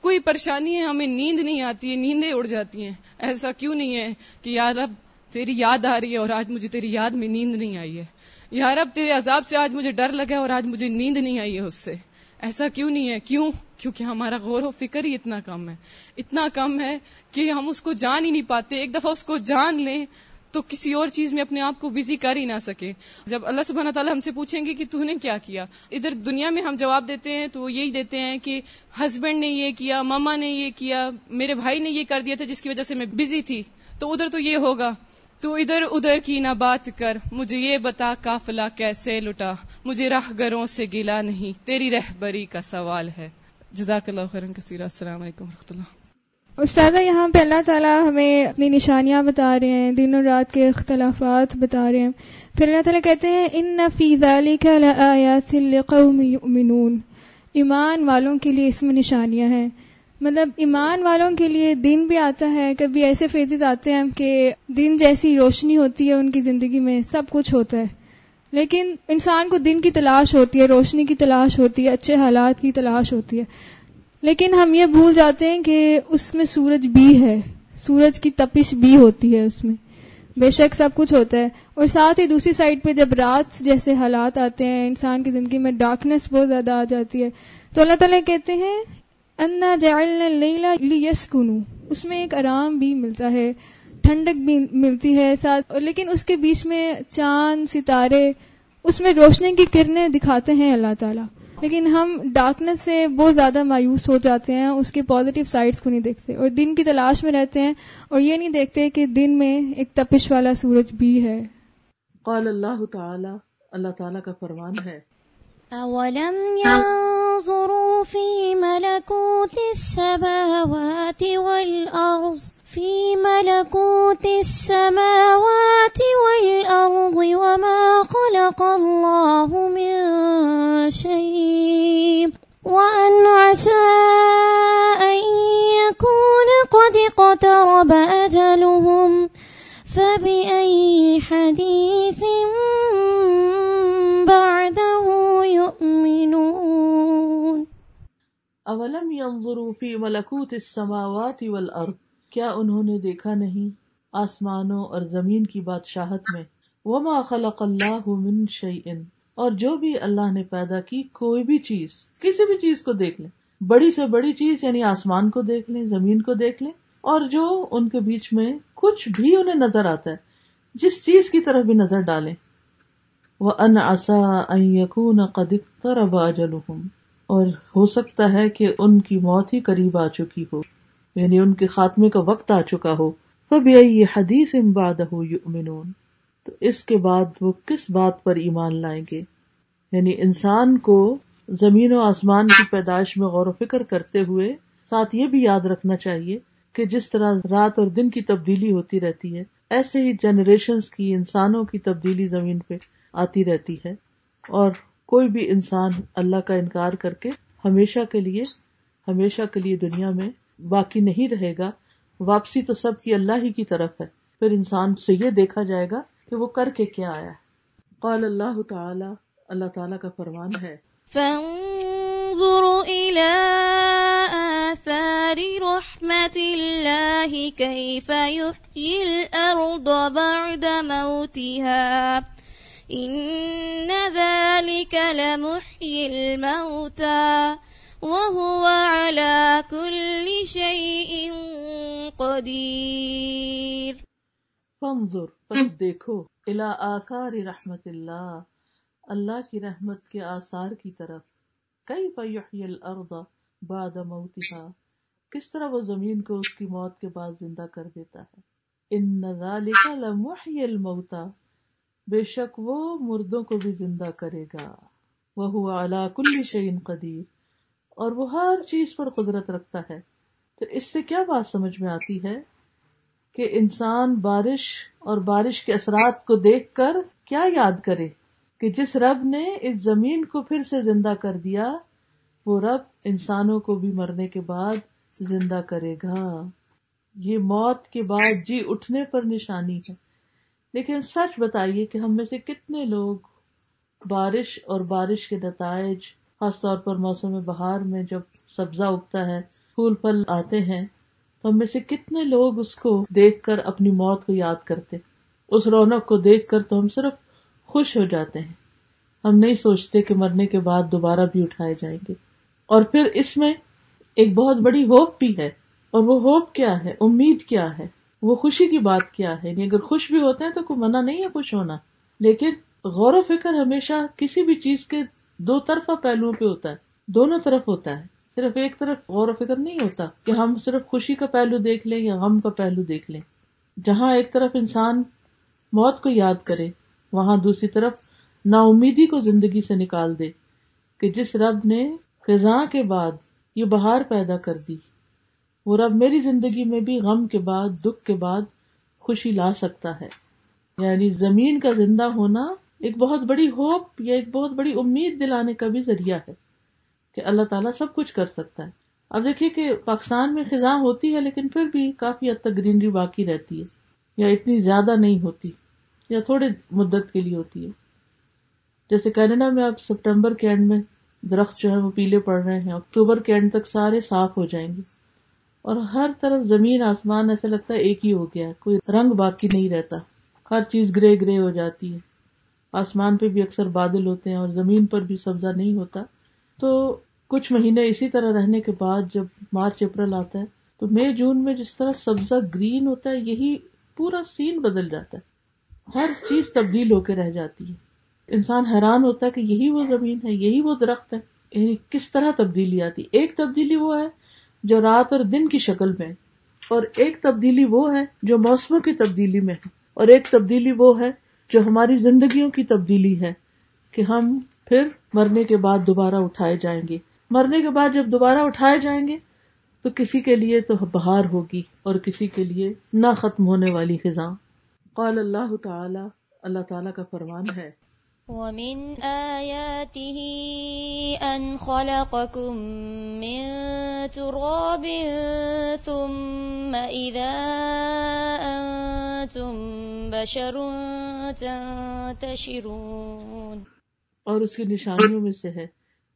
کوئی پریشانی ہے، ہمیں نیند نہیں آتی ہے، نیندیں اڑ جاتی ہیں۔ ایسا کیوں نہیں ہے کہ یار اب تیری یاد آ رہی ہے اور آج مجھے تیری یاد میں نیند نہیں آئی ہے۔ یار اب تیرے عذاب سے آج مجھے ڈر لگا ہے اور آج مجھے نیند نہیں آئی ہے اس سے۔ ایسا کیوں نہیں ہے؟ کیوں؟ کیونکہ ہمارا غور و فکر ہی اتنا کم ہے۔ اتنا کم ہے کہ ہم اس کو جان ہی نہیں پاتے۔ ایک دفعہ اس کو جان لیں تو کسی اور چیز میں اپنے آپ کو بزی کر ہی نہ سکے۔ جب اللہ سبحانہ تعالیٰ ہم سے پوچھیں گے کہ تو نے کیا کیا، ادھر دنیا میں ہم جواب دیتے ہیں تو وہ یہی دیتے ہیں کہ ہسبینڈ نے یہ کیا، ماما نے یہ کیا، میرے بھائی نے یہ کر دیا تھا جس کی وجہ سے میں بزی تھی۔ تو ادھر تو یہ ہوگا۔ تو ادھر ادھر کی نہ بات کر، مجھے یہ بتا کافلا کیسے لٹا، مجھے راہ گروں سے گلا نہیں، تیری رہبری کا سوال ہے۔ جزاک اللہ خیرن، کثیر، السلام علیکم و رحمۃ اللہ۔ استاذہ، یہاں پہ اللہ تعالیٰ ہمیں اپنی نشانیاں بتا رہے ہیں، دن و رات کے اختلافات بتا رہے ہیں۔ پھر اللہ تعالیٰ کہتے ہیں، ان لقوم یؤمنون ایمان والوں کے لیے اس میں نشانیاں ہیں۔ مطلب ایمان والوں کے لیے دن بھی آتا ہے، کبھی ایسے فیزز آتے ہیں کہ دن جیسی روشنی ہوتی ہے ان کی زندگی میں، سب کچھ ہوتا ہے۔ لیکن انسان کو دن کی تلاش ہوتی ہے، روشنی کی تلاش ہوتی ہے، اچھے حالات کی تلاش ہوتی ہے۔ لیکن ہم یہ بھول جاتے ہیں کہ اس میں سورج بھی ہے۔ سورج کی تپش بھی ہوتی ہے اس میں۔ بے شک سب کچھ ہوتا ہے۔ اور ساتھ ہی دوسری سائڈ پہ جب رات جیسے حالات آتے ہیں، انسان کی زندگی میں ڈارکنیس بہت زیادہ آ جاتی ہے۔ تو اللہ تعالیٰ کہتے ہیں، انا جعلنا لیسکنو اس میں ایک آرام بھی ملتا ہے، ٹھنڈک بھی ملتی ہے ساتھ۔ لیکن اس کے بیچ میں چاند، ستارے، اس میں روشنی کی کرنیں دکھاتے ہیں اللہ تعالیٰ۔ لیکن ہم ڈارکنیس سے بہت زیادہ مایوس ہو جاتے ہیں اس کی پازیٹیو سائڈس کو نہیں دیکھتے۔ اور دن کی تلاش میں رہتے ہیں اور یہ نہیں دیکھتے کہ دن میں ایک تپش والا سورج بھی ہے۔ قال اللہ تعالی اللہ تعالی کا فرمان ہے۔ اولم ينظروا في ملكوت السماوات والارض في ملكوت السماوات والأرض وما خلق الله من شيء قد اقترب أجلهم فبأي حديث بعده يؤمنون؟ اولم ينظروا في ملكوت السماوات والارض کیا انہوں نے دیکھا نہیں؟ آسمانوں اور زمین کی بادشاہت میں۔ وما خلق اللہ من شیئن اور جو بھی اللہ نے پیدا کی، کوئی بھی چیز، کسی بھی چیز کو دیکھ لیں۔ بڑی سے بڑی چیز یعنی آسمان کو دیکھ لیں، زمین کو دیکھ لیں۔ اور جو ان کے بیچ میں کچھ بھی انہیں نظر آتا ہے، جس چیز کی طرف بھی نظر ڈالیں۔ وہ ان یقون قدک اجلهم اور ہو سکتا ہے کہ ان کی موت ہی قریب آ چکی ہو یعنی ان کے خاتمے کا وقت آ چکا ہو۔ یہ حدیث امباد ہو تو اس کے بعد وہ کس بات پر ایمان لائیں گے؟ یعنی انسان کو زمین و آسمان کی پیدائش میں غور و فکر کرتے ہوئے ساتھ یہ بھی یاد رکھنا چاہیے کہ جس طرح رات اور دن کی تبدیلی ہوتی رہتی ہے، ایسے ہی جنریشنز کی انسانوں کی تبدیلی زمین پہ آتی رہتی ہے۔ اور کوئی بھی انسان اللہ کا انکار کر کے ہمیشہ کے لیے، ہمیشہ کے لیے دنیا میں باقی نہیں رہے گا۔ واپسی تو سب کی اللہ ہی کی طرف ہے۔ پھر انسان سے یہ دیکھا جائے گا کہ وہ کر کے کیا آیا قال اللہ تعالی، اللہ تعالیٰ کا فرمان ہے۔ فانظر إلى آثار رحمة الله كيف يحيي الأرض بعد موتها. إن ذلك لمحيي الموتى، وهو على كل شيء قدير. فانظر، پس دیکھو، الى آثار رحمت اللہ اللہ کی رحمت کے آثار کی طرف. کئی فیحی الارض بعد موتها؟ کس طرح وہ زمین کو اس کی موت کے بعد زندہ کر دیتا ہے؟ ان ذالک لمحی الموتا بے شک وہ مردوں کو بھی زندہ کرے گا۔ وہ علی کل شیء قدیر۔ اور وہ ہر چیز پر قدرت رکھتا ہے۔ تو اس سے کیا بات سمجھ میں آتی ہے کہ انسان بارش اور بارش کے اثرات کو دیکھ کر کیا یاد کرے کہ جس رب نے اس زمین کو پھر سے زندہ کر دیا، وہ رب انسانوں کو بھی مرنے کے بعد زندہ کرے گا۔ یہ موت کے بعد جی اٹھنے پر نشانی ہے۔ لیکن سچ بتائیے کہ ہم میں سے کتنے لوگ بارش اور بارش کے نتائج، خاص طور پر موسم بہار میں جب سبزہ اگتا ہے، پھول پھل آتے ہیں، تو ہم میں سے کتنے لوگ اس کو دیکھ کر اپنی موت کو یاد کرتے اس رونق کو دیکھ کر تو ہم صرف خوش ہو جاتے ہیں۔ ہم نہیں سوچتے کہ مرنے کے بعد دوبارہ بھی اٹھائے جائیں گے۔ اور پھر اس میں ایک بہت بڑی ہوپ بھی ہے۔ اور وہ ہوپ کیا ہے؟ امید کیا ہے؟ وہ خوشی کی بات کیا ہے؟ یعنی اگر خوش بھی ہوتے ہیں تو کوئی منع نہیں ہے خوش ہونا۔ لیکن غور و فکر ہمیشہ کسی بھی چیز کے دو طرفہ پہلوؤں پہ ہوتا ہے۔ دونوں طرف ہوتا ہے۔ صرف ایک طرف غور و فکر نہیں ہوتا کہ ہم صرف خوشی کا پہلو دیکھ لیں یا غم کا پہلو دیکھ لیں۔ جہاں ایک طرف انسان موت کو یاد کرے، وہاں دوسری طرف نا امیدی کو زندگی سے نکال دے کہ جس رب نے خزاں کے بعد یہ بہار پیدا کر دی۔ وہ رب میری زندگی میں بھی غم کے بعد، دکھ کے بعد خوشی لا سکتا ہے۔ یعنی زمین کا زندہ ہونا ایک بہت بڑی ہوپ یا ایک بہت بڑی امید دلانے کا بھی ذریعہ ہے کہ اللہ تعالیٰ سب کچھ کر سکتا ہے۔ اب دیکھیے کہ پاکستان میں خزاں ہوتی ہے لیکن پھر بھی کافی حد تک گرینری باقی رہتی ہے یا اتنی زیادہ نہیں ہوتی یا تھوڑے مدت کے لیے ہوتی ہے۔ جیسے کینیڈا میں اب سپٹمبر کے اینڈ میں درخت جو ہے وہ پیلے پڑ رہے ہیں۔ اکتوبر کے اینڈ تک سارے صاف ہو جائیں گے۔ اور ہر طرف زمین آسمان ایسا لگتا ہے ایک ہی ہو گیا ہے۔ کوئی رنگ باقی نہیں رہتا۔ ہر چیز گرے گرے ہو جاتی ہے۔ آسمان پہ بھی اکثر بادل ہوتے ہیں اور زمین پر بھی سبزہ نہیں ہوتا۔ تو کچھ مہینے اسی طرح رہنے کے بعد جب مارچ اپریل آتا ہے، تو مئی، جون میں جس طرح سبزہ گرین ہوتا ہے، یہی پورا سین بدل جاتا ہے۔ ہر چیز تبدیل ہو کے رہ جاتی ہے۔ انسان حیران ہوتا ہے کہ یہی وہ زمین ہے، یہی وہ درخت ہے۔ یعنی کس طرح تبدیلی آتی؟ ایک تبدیلی وہ ہے جو رات اور دن کی شکل میں اور ایک تبدیلی وہ ہے جو موسموں کی تبدیلی میں ہے، اور ایک تبدیلی وہ ہے جو ہماری زندگیوں کی تبدیلی ہے کہ ہم پھر مرنے کے بعد دوبارہ اٹھائے جائیں گے۔ مرنے کے بعد جب دوبارہ اٹھائے جائیں گے تو کسی کے لیے تو بہار ہوگی اور کسی کے لیے نہ ختم ہونے والی خزاں۔ قال اللہ تعالی، اللہ تعالیٰ کا فرمان ہے۔ ومن آياته أن خلقكم من تراب ثم إذا أنتم بشر تنتشرون اور اس کی نشانیوں میں سے ہے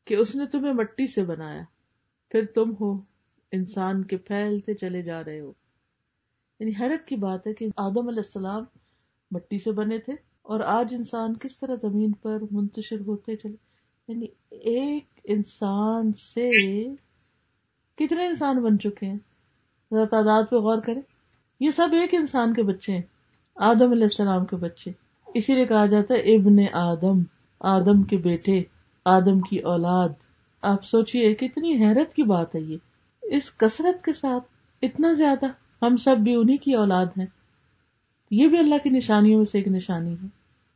کہ اس نے تمہیں مٹی سے بنایا۔ پھر تم ہو انسان کے پھیلتے چلے جا رہے ہو۔ یعنی حیرت کی بات ہے کہ آدم علیہ السلام مٹی سے بنے تھے۔ اور آج انسان کس طرح زمین پر منتشر ہوتے چلے؟ یعنی ایک انسان سے کتنے انسان بن چکے ہیں؟ ذرا تعداد پہ غور کریں۔ یہ سب ایک انسان کے بچے ہیں، آدم علیہ السلام کے بچے۔ اسی لیے کہا جاتا ہے ابن آدم آدم کے بیٹے، آدم کی اولاد۔ آپ سوچیے کتنی حیرت کی بات ہے یہ۔ اس کثرت کے ساتھ اتنا زیادہ ہم سب بھی انہیں کی اولاد ہیں۔ یہ بھی اللہ کی نشانیوں میں سے ایک نشانی ہے۔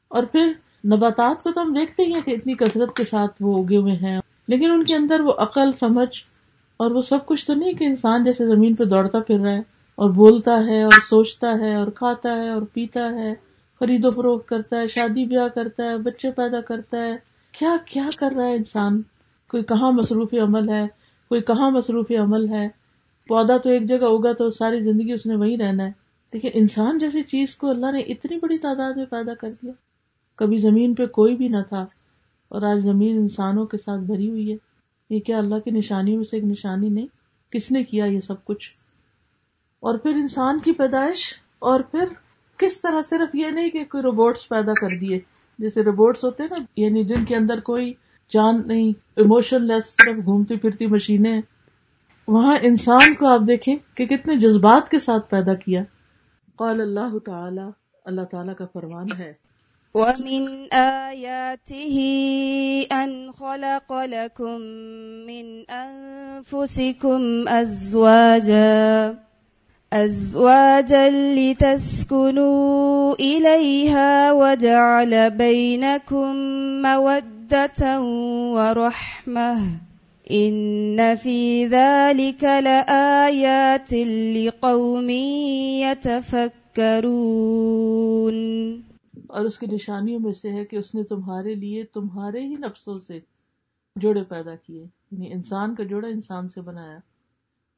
اور پھر نباتات کو تو ہم دیکھتے ہی ہیں کہ اتنی کثرت کے ساتھ وہ اگے ہوئے ہیں، لیکن ان کے اندر وہ عقل، سمجھ اور وہ سب کچھ تو نہیں کہ انسان جیسے زمین پہ دوڑتا پھر رہا ہے اور بولتا ہے اور سوچتا ہے اور کھاتا ہے اور پیتا ہے، خرید و فروخت کرتا ہے، شادی بیاہ کرتا ہے، بچے پیدا کرتا ہے۔ کیا کیا کر رہا ہے انسان؟ کوئی کہاں مصروفی عمل ہے؟ کوئی کہاں مصروفی عمل ہے؟ پودا تو ایک جگہ ہوگا تو ساری زندگی اس نے وہیں رہنا ہے۔ لیکن انسان جیسی چیز کو اللہ نے اتنی بڑی تعداد میں پیدا کر دیا۔ کبھی زمین پہ کوئی بھی نہ تھا، اور آج زمین انسانوں کے ساتھ بھری ہوئی ہے۔ یہ کیا اللہ کی نشانیوں میں سے ایک نشانی نہیں؟ کس نے کیا یہ سب کچھ؟ اور پھر انسان کی پیدائش؟ اور پھر کس طرح صرف یہ نہیں کہ کوئی روبوٹس پیدا کر دیے۔ جیسے روبوٹس ہوتے ہیں نا یعنی جن کے اندر کوئی جان نہیں ایموشن لیس صرف گھومتی پھرتی مشینیں۔ وہاں انسان کو آپ دیکھیں کہ کتنے جذبات کے ساتھ پیدا کیا۔ قال اللہ تعالی، اللہ تعالیٰ کا فرمان ہے۔ ومن آياته أن خلق لكم من أنفسكم أزواجا أزواجا لتسكنوا إليها وجعل بينكم مودة ورحمة۔ إن في ذلك لآيات لقوم يتفكرون اور اس کی نشانیوں میں سے ہے کہ اس نے تمہارے لیے تمہارے ہی نفسوں سے جوڑے پیدا کیے یعنی انسان کا جوڑا انسان سے بنایا،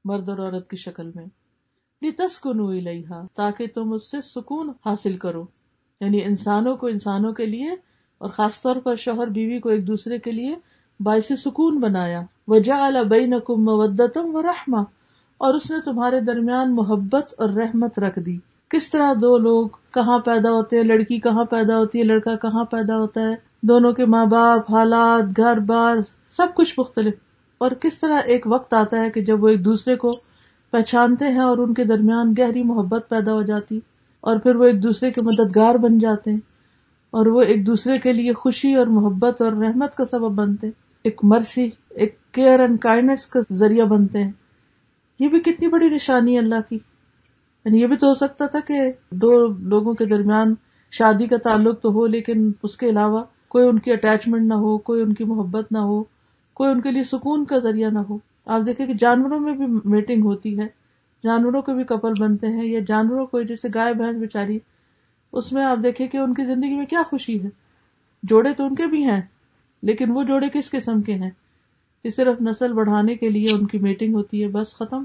مرد اور عورت کی شکل میں۔ لتسکنوا الیہا تاکہ تم اس سے سکون حاصل کرو۔ یعنی انسانوں کو انسانوں کے لیے اور خاص طور پر شوہر بیوی کو ایک دوسرے کے لیے باعث سکون بنایا۔ وجعل بینکم مودتم ورحمہ، اور اس نے تمہارے درمیان محبت اور رحمت رکھ دی۔ کس طرح دو لوگ کہاں پیدا ہوتے ہیں؟ لڑکی کہاں پیدا ہوتی ہے؟ لڑکا کہاں پیدا ہوتا ہے؟ دونوں کے ماں باپ، حالات، گھر بار، سب کچھ مختلف۔ اور کس طرح ایک وقت آتا ہے کہ جب وہ ایک دوسرے کو پہچانتے ہیں اور ان کے درمیان گہری محبت پیدا ہو جاتی، اور پھر وہ ایک دوسرے کے مددگار بن جاتے ہیں، اور وہ ایک دوسرے کے لیے خوشی اور محبت اور رحمت کا سبب بنتے ہیں۔ ایک مرسی ایک کیئر اینڈ کائنڈنس کا ذریعہ بنتے ہیں۔ یہ بھی کتنی بڑی نشانی ہے اللہ کی۔ یعنی یہ بھی تو ہو سکتا تھا کہ دو لوگوں کے درمیان شادی کا تعلق تو ہو، لیکن اس کے علاوہ کوئی ان کی اٹیچمنٹ نہ ہو، کوئی ان کی محبت نہ ہو، کوئی ان کے لیے سکون کا ذریعہ نہ ہو۔ آپ دیکھیں کہ جانوروں میں بھی میٹنگ ہوتی ہے۔ جانوروں کے بھی کپل بنتے ہیں، یا جانوروں کو جیسے گائے، بھینس بےچاری اس میں آپ دیکھیں کہ ان کی زندگی میں کیا خوشی ہے۔ جوڑے تو ان کے بھی ہیں۔ لیکن وہ جوڑے کس قسم کے ہیں؟ کہ صرف نسل بڑھانے کے لیے ان کی میٹنگ ہوتی ہے، بس ختم۔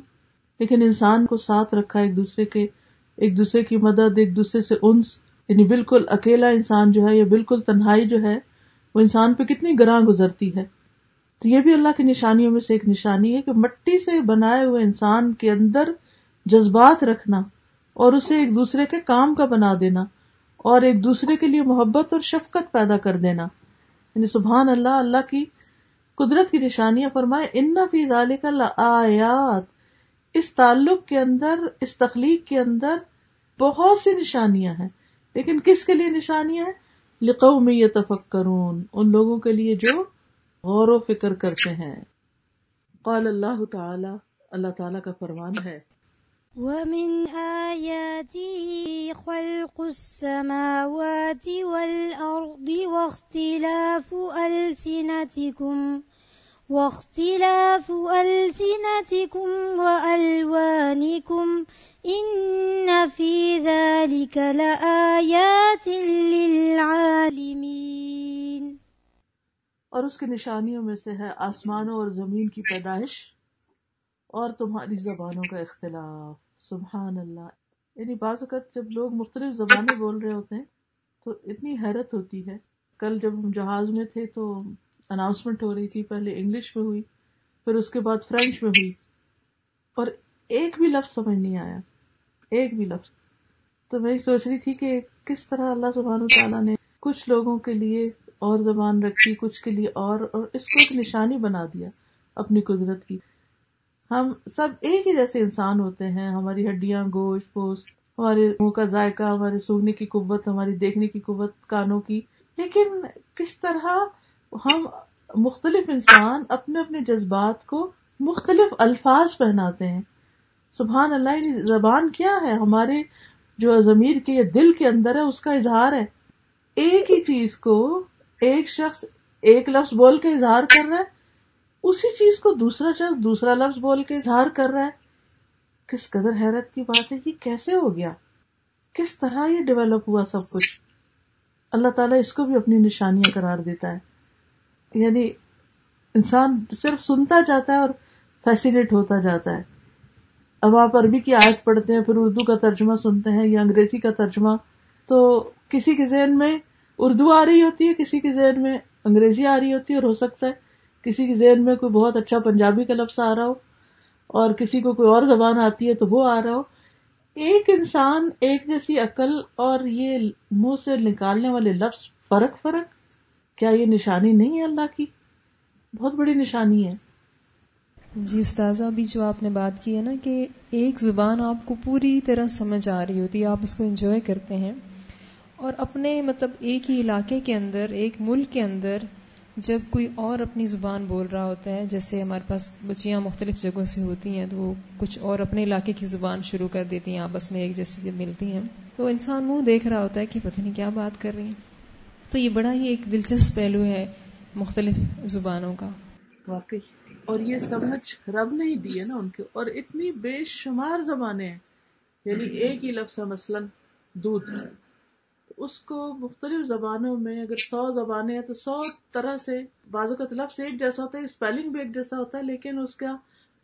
لیکن انسان کو ساتھ رکھا ایک دوسرے کے، ایک دوسرے کی مدد، ایک دوسرے سے انس یعنی بالکل اکیلا انسان جو ہے یا بالکل تنہائی جو ہے، وہ انسان پہ کتنی گراں گزرتی ہے۔ تو یہ بھی اللہ کی نشانیوں میں سے ایک نشانی ہے کہ مٹی سے بنائے ہوئے انسان کے اندر جذبات رکھنا اور اسے ایک دوسرے کے کام کا بنا دینا اور ایک دوسرے کے لیے محبت اور شفقت پیدا کر دینا۔ یعنی سبحان اللہ اللہ کی قدرت کی نشانیاں فرمائے، ان فی ذالک آیات اس تعلق کے اندر، اس تخلیق کے اندر بہت سی نشانیاں ہیں۔ لیکن کس کے لیے نشانیاں ہیں؟ لقوم یتفکرون ان لوگوں کے لیے جو غور و فکر کرتے ہیں۔ قال اللہ تعالی اللہ تعالی کا فرمان ہے۔ ومن آياته خلق السماوات والأرض واختلاف ألسنتكم واختلاف ألسنتكم وألوانكم إن في ذلك لآيات للعالمين اور اس کی نشانیوں میں سے ہے آسمانوں اور زمین کی پیدائش اور تمہاری زبانوں کا اختلاف۔ سبحان اللہ۔ یعنی بعض اوقات جب لوگ مختلف زبانیں بول رہے ہوتے ہیں تو اتنی حیرت ہوتی ہے۔ کل جب ہم جہاز میں تھے تو اناؤنسمنٹ ہو رہی تھی، پہلے انگلش میں ہوئی، پھر اس کے بعد فرینچ میں ہوئی۔ اور ایک بھی لفظ سمجھ نہیں آیا۔ ایک بھی لفظ۔ تو میں سوچ رہی تھی کہ کس طرح اللہ سبحانہ تعالیٰ نے کچھ لوگوں کے لیے اور زبان رکھی، کچھ کے لیے اور اور اس کو ایک نشانی بنا دیا اپنی قدرت کی۔ ہم سب ایک ہی جیسے انسان ہوتے ہیں، ہماری ہڈیاں، گوشت، پوست، ہمارے منہ کا ذائقہ، ہمارے سوگنے کی قوت، ہماری دیکھنے کی قوت، کانوں کی۔ لیکن کس طرح ہم مختلف انسان اپنے اپنے جذبات کو مختلف الفاظ پہناتے ہیں۔ سبحان اللہ یعنی زبان کیا ہے؟ ہمارے جو ضمیر کے دل کے اندر ہے، اس کا اظہار ہے۔ ایک ہی چیز کو ایک شخص ایک لفظ بول کے اظہار کر رہا ہے۔ اسی چیز کو دوسرا شخص دوسرا لفظ بول کے اظہار کر رہا ہے؟ کس قدر حیرت کی بات ہے، یہ کیسے ہو گیا؟ کس طرح یہ ڈیولپ ہوا سب کچھ؟ اللہ تعالیٰ اس کو بھی اپنی نشانیاں قرار دیتا ہے۔ یعنی انسان صرف سنتا جاتا ہے اور فیسینیٹ ہوتا جاتا ہے۔ اب آپ عربی کی آیت پڑھتے ہیں، پھر اردو کا ترجمہ سنتے ہیں یا انگریزی کا ترجمہ، تو کسی کے ذہن میں اردو آ رہی ہوتی ہے، کسی کے ذہن میں انگریزی آ رہی ہوتی ہے اور ہو سکتا ہے کسی کے ذہن میں کوئی بہت اچھا پنجابی کا لفظ آ رہا ہو اور کسی کو کوئی اور زبان آتی ہے تو وہ آ رہا ہو، ایک انسان ایک جیسی عقل اور یہ منہ سے نکالنے والے لفظ فرق فرق، کیا یہ نشانی نہیں ہے اللہ کی؟ بہت بڑی نشانی ہے۔ جی استاذہ، ابھی جو آپ نے بات کی ہے نا کہ ایک زبان آپ کو پوری طرح سمجھ آ رہی ہوتی ہے، آپ اس کو انجوائے کرتے ہیں اور اپنے مطلب ایک ہی علاقے کے اندر، ایک ملک کے اندر جب کوئی اور اپنی زبان بول رہا ہوتا ہے، جیسے ہمارے پاس بچیاں مختلف جگہوں سے ہوتی ہیں، تو وہ کچھ اور اپنے علاقے کی زبان شروع کر دیتی ہیں، آپس میں ایک جیسے جب ملتی ہیں۔ تو انسان منہ دیکھ رہا ہوتا ہے کہ پتہ نہیں کیا بات کر رہی ہیں۔ تو یہ بڑا ہی ایک دلچسپ پہلو ہے مختلف زبانوں کا۔ واقعی۔ اور یہ سمجھ رب نہیں دی ہے نا ان کے۔ اور اتنی بے شمار زبانیں ہیں۔ یعنی ایک ہی لفظ ہے، مثلاً دودھ۔ اس کو مختلف زبانوں میں، اگر سو زبانیں ہیں تو سو طرح سے بعض اوقات لفظ ایک جیسا ہوتا ہے اسپیلنگ بھی ایک جیسا ہوتا ہے، لیکن اس کا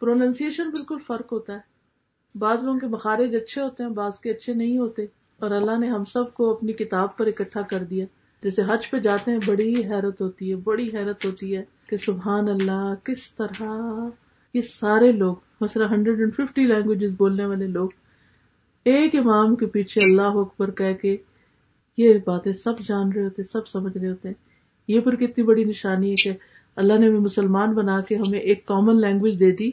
پروننسیشن بالکل فرق ہوتا ہے۔ بعض لوگوں کے مخارج اچھے ہوتے ہیں، بعض کے اچھے نہیں ہوتے، اور اللہ نے ہم سب کو اپنی کتاب پر اکٹھا کر دیا۔ جیسے حج پہ جاتے ہیں، بڑی ہی حیرت ہوتی ہے، بڑی حیرت ہوتی ہے کہ سبحان اللہ، کس طرح یہ سارے لوگ، مثلا ہنڈریڈ اینڈ ففٹی لینگویجز بولنے والے لوگ، ایک امام کے پیچھے اللہ اکبر کہہ کے یہ باتیں سب جان رہے ہوتے، سب سمجھ رہے ہوتے۔ ہیں یہ پر کتنی بڑی نشانی ہے کہ اللہ نے ہمیں مسلمان بنا کے ہمیں ایک کامن لینگویج دے دی۔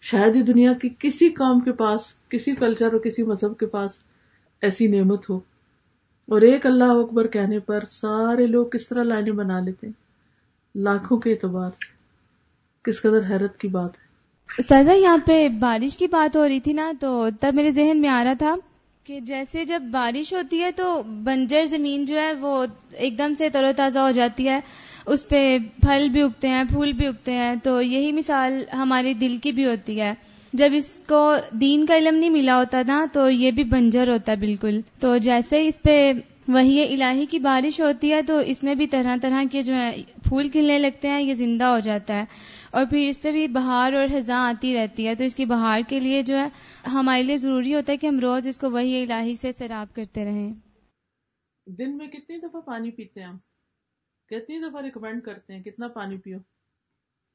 شاید ہی دنیا کی کسی قوم کے پاس، کسی کلچر اور کسی مذہب کے پاس ایسی نعمت ہو۔ اور ایک اللہ اکبر کہنے پر سارے لوگ کس طرح لائنیں بنا لیتے ہیں؟ لاکھوں کے اعتبار سے۔ کس قدر حیرت کی بات ہے۔ استاذہ، یہاں پہ بارش کی بات ہو رہی تھی نا، تو تب میرے ذہن میں آ رہا تھا کہ جیسے جب بارش ہوتی ہے تو بنجر زمین جو ہے وہ ایک دم سے تر و تازہ ہو جاتی ہے، اس پہ پھل بھی اگتے ہیں، پھول بھی اگتے ہیں۔ تو یہی مثال ہمارے دل کی بھی ہوتی ہے۔ جب اس کو دین کا علم نہیں ملا ہوتا نا، تو یہ بھی بنجر ہوتا ہے بالکل۔ تو جیسے اس پہ وہی الہی کی بارش ہوتی ہے تو اس میں بھی طرح طرح کے جو ہے پھول کھلنے لگتے ہیں، یہ زندہ ہو جاتا ہے۔ اور پھر اس پہ بھی بہار اور خزاں آتی رہتی ہے۔ تو اس کی بہار کے لیے جو ہے ہمارے لیے ضروری ہوتا ہے کہ ہم روز اس کو وہی الہی سے سیراب کرتے رہیں۔ دن میں کتنی دفعہ پانی پیتے ہیں ہم؟ کتنی دفعہ ریکمینڈ کرتے ہیں کتنا پانی پیو؟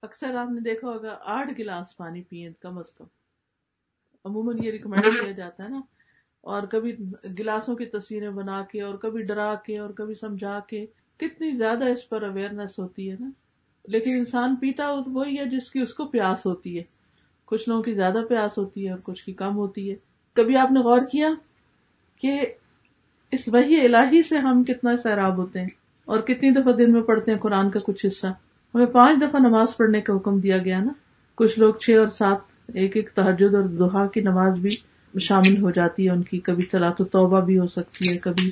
اکثر آپ نے دیکھا ہوگا آٹھ گلاس پانی پیئے کم از کم۔ عموماً یہ ریکمینڈ کیا جاتا ہے نا۔ اور کبھی گلاسوں کی تصویریں بنا کے اور کبھی ڈرا کے اور کبھی سمجھا کے، کتنی زیادہ اس پر اویئرنیس ہوتی ہے نا؟ لیکن انسان پیتا وہی ہے جس کی اس کو پیاس ہوتی ہے۔ کچھ لوگوں کی زیادہ پیاس ہوتی ہے اور کچھ کی کم ہوتی ہے۔ کبھی آپ نے غور کیا کہ اس وحی الہی سے ہم کتنا سیراب ہوتے ہیں اور کتنی دفعہ دن میں پڑھتے ہیں قرآن کا کچھ حصہ؟ ہمیں پانچ دفعہ نماز پڑھنے کا حکم دیا گیا نا۔ کچھ لوگ چھ اور سات، ایک ایک تحجد اور دوہا کی نماز بھی شامل ہو جاتی ہے ان کی، کبھی چلا تو توبہ بھی ہو سکتی ہے، کبھی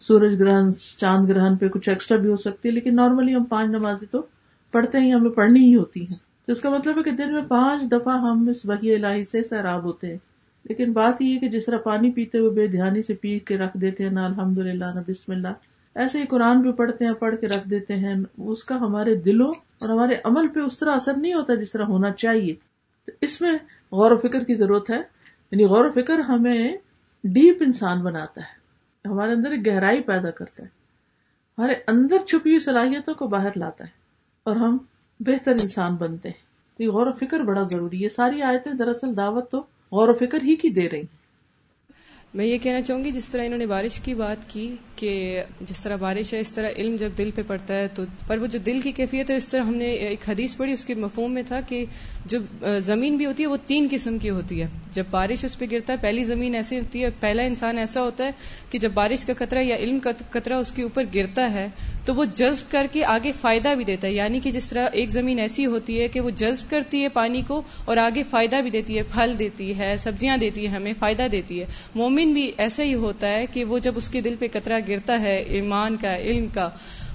سورج گرہن، چاند گرہن پہ کچھ ایکسٹرا بھی ہو سکتی ہے، لیکن نارملی ہم پانچ نمازیں تو پڑھتے ہی ہمیں پڑھنی ہی ہوتی ہیں۔ تو اس کا مطلب ہے کہ دن میں پانچ دفعہ ہم اس وحی الہی سے سیراب ہوتے ہیں۔ لیکن بات یہ ہے کہ جس طرح پانی پیتے ہوئے بے دھیانی سے پی کے رکھ دیتے ہیں، نہ الحمد للہ نہ بسم اللہ۔ ایسے ہی قرآن بھی پڑھتے ہیں، پڑھ کے رکھ دیتے ہیں۔ اس کا ہمارے دلوں اور ہمارے عمل پہ اس طرح اثر نہیں ہوتا جس طرح ہونا چاہیے۔ تو اس میں غور و فکر کی ضرورت ہے۔ یعنی غور و فکر ہمیں ڈیپ انسان بناتا ہے، ہمارے اندر ایک گہرائی پیدا کرتا ہے، ہمارے اندر چھپی ہوئی صلاحیتوں کو باہر لاتا ہے اور ہم بہتر انسان بنتے ہیں۔ یہ غور و فکر بڑا ضروری ہے۔ ساری آیتیں دراصل دعوت تو غور و فکر ہی کی دے رہی ہیں۔ میں یہ کہنا چاہوں گی، جس طرح انہوں نے بارش کی بات کی کہ جس طرح بارش ہے، اس طرح علم جب دل پہ پڑتا ہے تو پر وہ جو دل کی کیفیت ہے، اس طرح ہم نے ایک حدیث پڑھی، اس کے مفہوم میں تھا کہ جو زمین بھی ہوتی ہے، وہ تین قسم کی ہوتی ہے۔ جب بارش اس پہ گرتا ہے، پہلی زمین ایسی ہوتی ہے، پہلا انسان ایسا ہوتا ہے کہ جب بارش کا قطرہ یا علم کا قطرہ اس کے اوپر گرتا ہے، تو وہ جذب کر کے آگے فائدہ بھی دیتا ہے۔ یعنی کہ جس طرح ایک زمین ایسی ہوتی ہے کہ وہ جذب کرتی ہے پانی کو اور آگے فائدہ بھی دیتی ہے، پھل دیتی ہے، سبزیاں دیتی ہے، ہمیں فائدہ دیتی ہے۔ مومن بھی ایسا ہی ہوتا ہے کہ وہ جب اس کے دل پہ قطرہ گرتا ہے، ایمان کا، علم کا،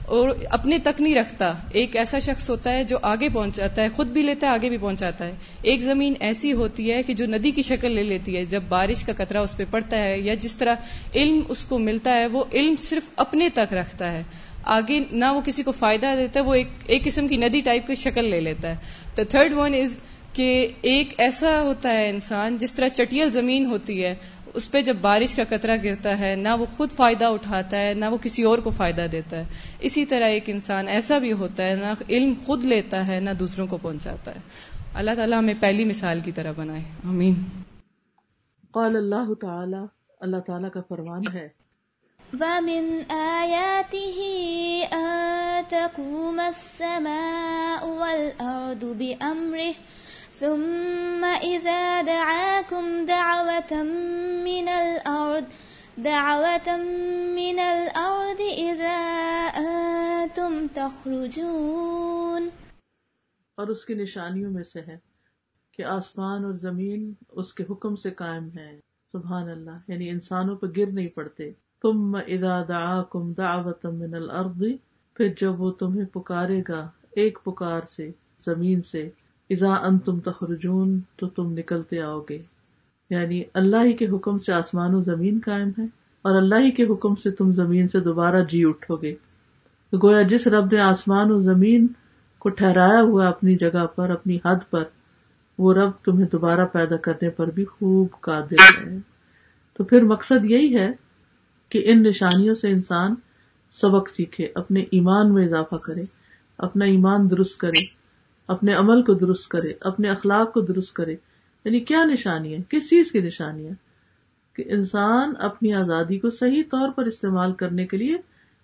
اور اپنے تک نہیں رکھتا۔ ایک ایسا شخص ہوتا ہے جو آگے پہنچاتا ہے، خود بھی لیتا ہے، آگے بھی پہنچاتا ہے۔ ایک زمین ایسی ہوتی ہے کہ جو ندی کی شکل لے لیتی ہے۔ جب بارش کا قطرہ اس پہ پڑتا ہے یا جس طرح علم اس کو ملتا ہے، وہ علم صرف اپنے تک رکھتا ہے۔ آگے نہ وہ کسی کو فائدہ دیتا ہے وہ ایک ایک قسم کی ندی ٹائپ کی شکل لے لیتا ہے۔ دا تھرڈ ون از کہ ایک ایسا ہوتا ہے انسان جس طرح چٹیل زمین ہوتی ہے۔ اس پہ جب بارش کا قطرہ گرتا ہے نہ وہ خود فائدہ اٹھاتا ہے نہ وہ کسی اور کو فائدہ دیتا ہے۔ اسی طرح ایک انسان ایسا بھی ہوتا ہے نہ علم خود لیتا ہے نہ دوسروں کو پہنچاتا ہے۔ اللہ تعالیٰ ہمیں پہلی مثال کی طرح بنائے۔ امین قال اللہ تعالی اللہ تعالیٰ کا فرمان ہے۔ ومن آياته أن تقوم السماء والأرض بأمره ثم إذا دعاكم دعوة من الأرض، دعوة من الأرض إذا أنتم تخرجون. اور اس کی نشانیوں میں سے ہے کہ آسمان اور زمین اس کے حکم سے قائم ہے سبحان اللہ یعنی انسانوں پہ گر نہیں پڑتے۔ تم اذا دعاکم دعوت من الارض پھر جب وہ تمہیں پکارے گا، ایک پکار سے، زمین سے اذا انتم تخرجون تو تم نکلتے آؤ گے۔ یعنی اللہ ہی کے حکم سے آسمان و زمین قائم ہے اور اللہ ہی کے حکم سے تم زمین سے دوبارہ جی اٹھو گے۔ تو گویا جس رب نے آسمان و زمین کو ٹھہرایا ہوا اپنی جگہ پر، اپنی حد پر، وہ رب تمہیں دوبارہ پیدا کرنے پر بھی خوب قادر ہے۔ تو پھر مقصد یہی ہے کہ ان نشانیوں سے انسان سبق سیکھے، اپنے ایمان میں اضافہ کرے، اپنا ایمان درست کرے۔ اپنے عمل کو درست کرے، اپنے اخلاق کو درست کرے۔ یعنی کیا نشانی ہے؟ کس چیز کی نشانی ہے؟ کہ انسان اپنی آزادی کو صحیح طور پر استعمال کرنے کے لیے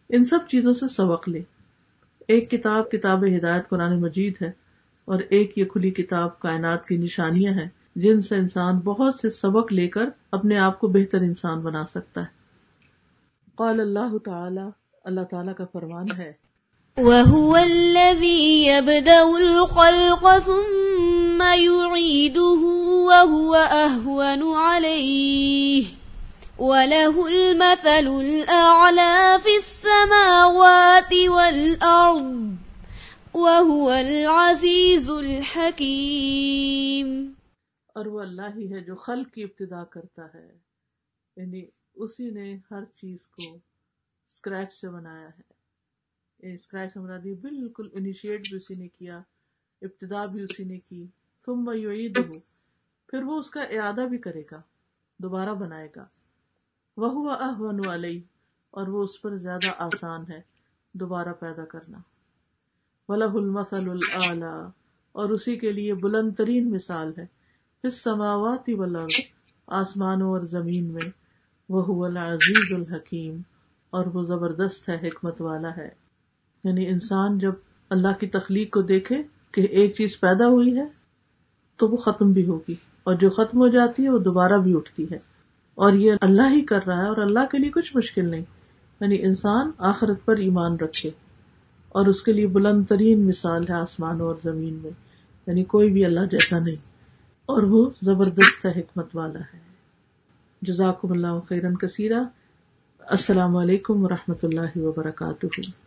ان سب چیزوں سے سبق لے۔ ایک کتاب کتاب ہدایت قرآن مجید ہے اور ایک یہ کھلی کتاب کائنات کی نشانیاں ہیں جن سے انسان بہت سے سبق لے کر اپنے آپ کو بہتر انسان بنا سکتا ہے۔ قال اللہ تعالی، اللہ تعالیٰ کا فرمان ہے وهو الذي يبدأ الخلق ثم يعيده وهو أهون عليه. وله المثل الأعلى في السماوات والأرض وهو العزيز الحكيم. اور وہ اللہ ہی ہے جو خلق کی ابتدا کرتا ہے یعنی اسی نے ہر چیز کو اسکریچ سے بنایا ہے۔ اسکریچ سے دی، بالکل انیشیٹ بھی اسی نے کیا، ابتدا بھی اسی نے کی تم میعید ہو پھر وہ اس کا اعادہ بھی کرے گا، دوبارہ بنائے گا۔ وہ احون علیہ اور وہ اس پر زیادہ آسان ہے، دوبارہ پیدا کرنا۔ ولہ المثل العلی اور اسی کے لیے بلند ترین مثال ہے۔ اس سماواتی والارض آسمانوں اور زمین میں۔ وہ العزیز الحکیم، اور وہ زبردست ہے، حکمت والا ہے۔ یعنی انسان جب اللہ کی تخلیق کو دیکھے کہ ایک چیز پیدا ہوئی ہے، تو وہ ختم بھی ہوگی۔ اور جو ختم ہو جاتی ہے، وہ دوبارہ بھی اٹھتی ہے۔ اور یہ اللہ ہی کر رہا ہے اور اللہ کے لیے کچھ مشکل نہیں۔ یعنی انسان آخرت پر ایمان رکھے۔ اور اس کے لیے بلند ترین مثال ہے آسمان اور زمین میں۔ یعنی کوئی بھی اللہ جیسا نہیں۔ اور وہ زبردست حکمت والا ہے۔ جزاکم اللہ خیرن کثیرہ السلام علیکم و رحمۃ اللہ وبرکاتہ۔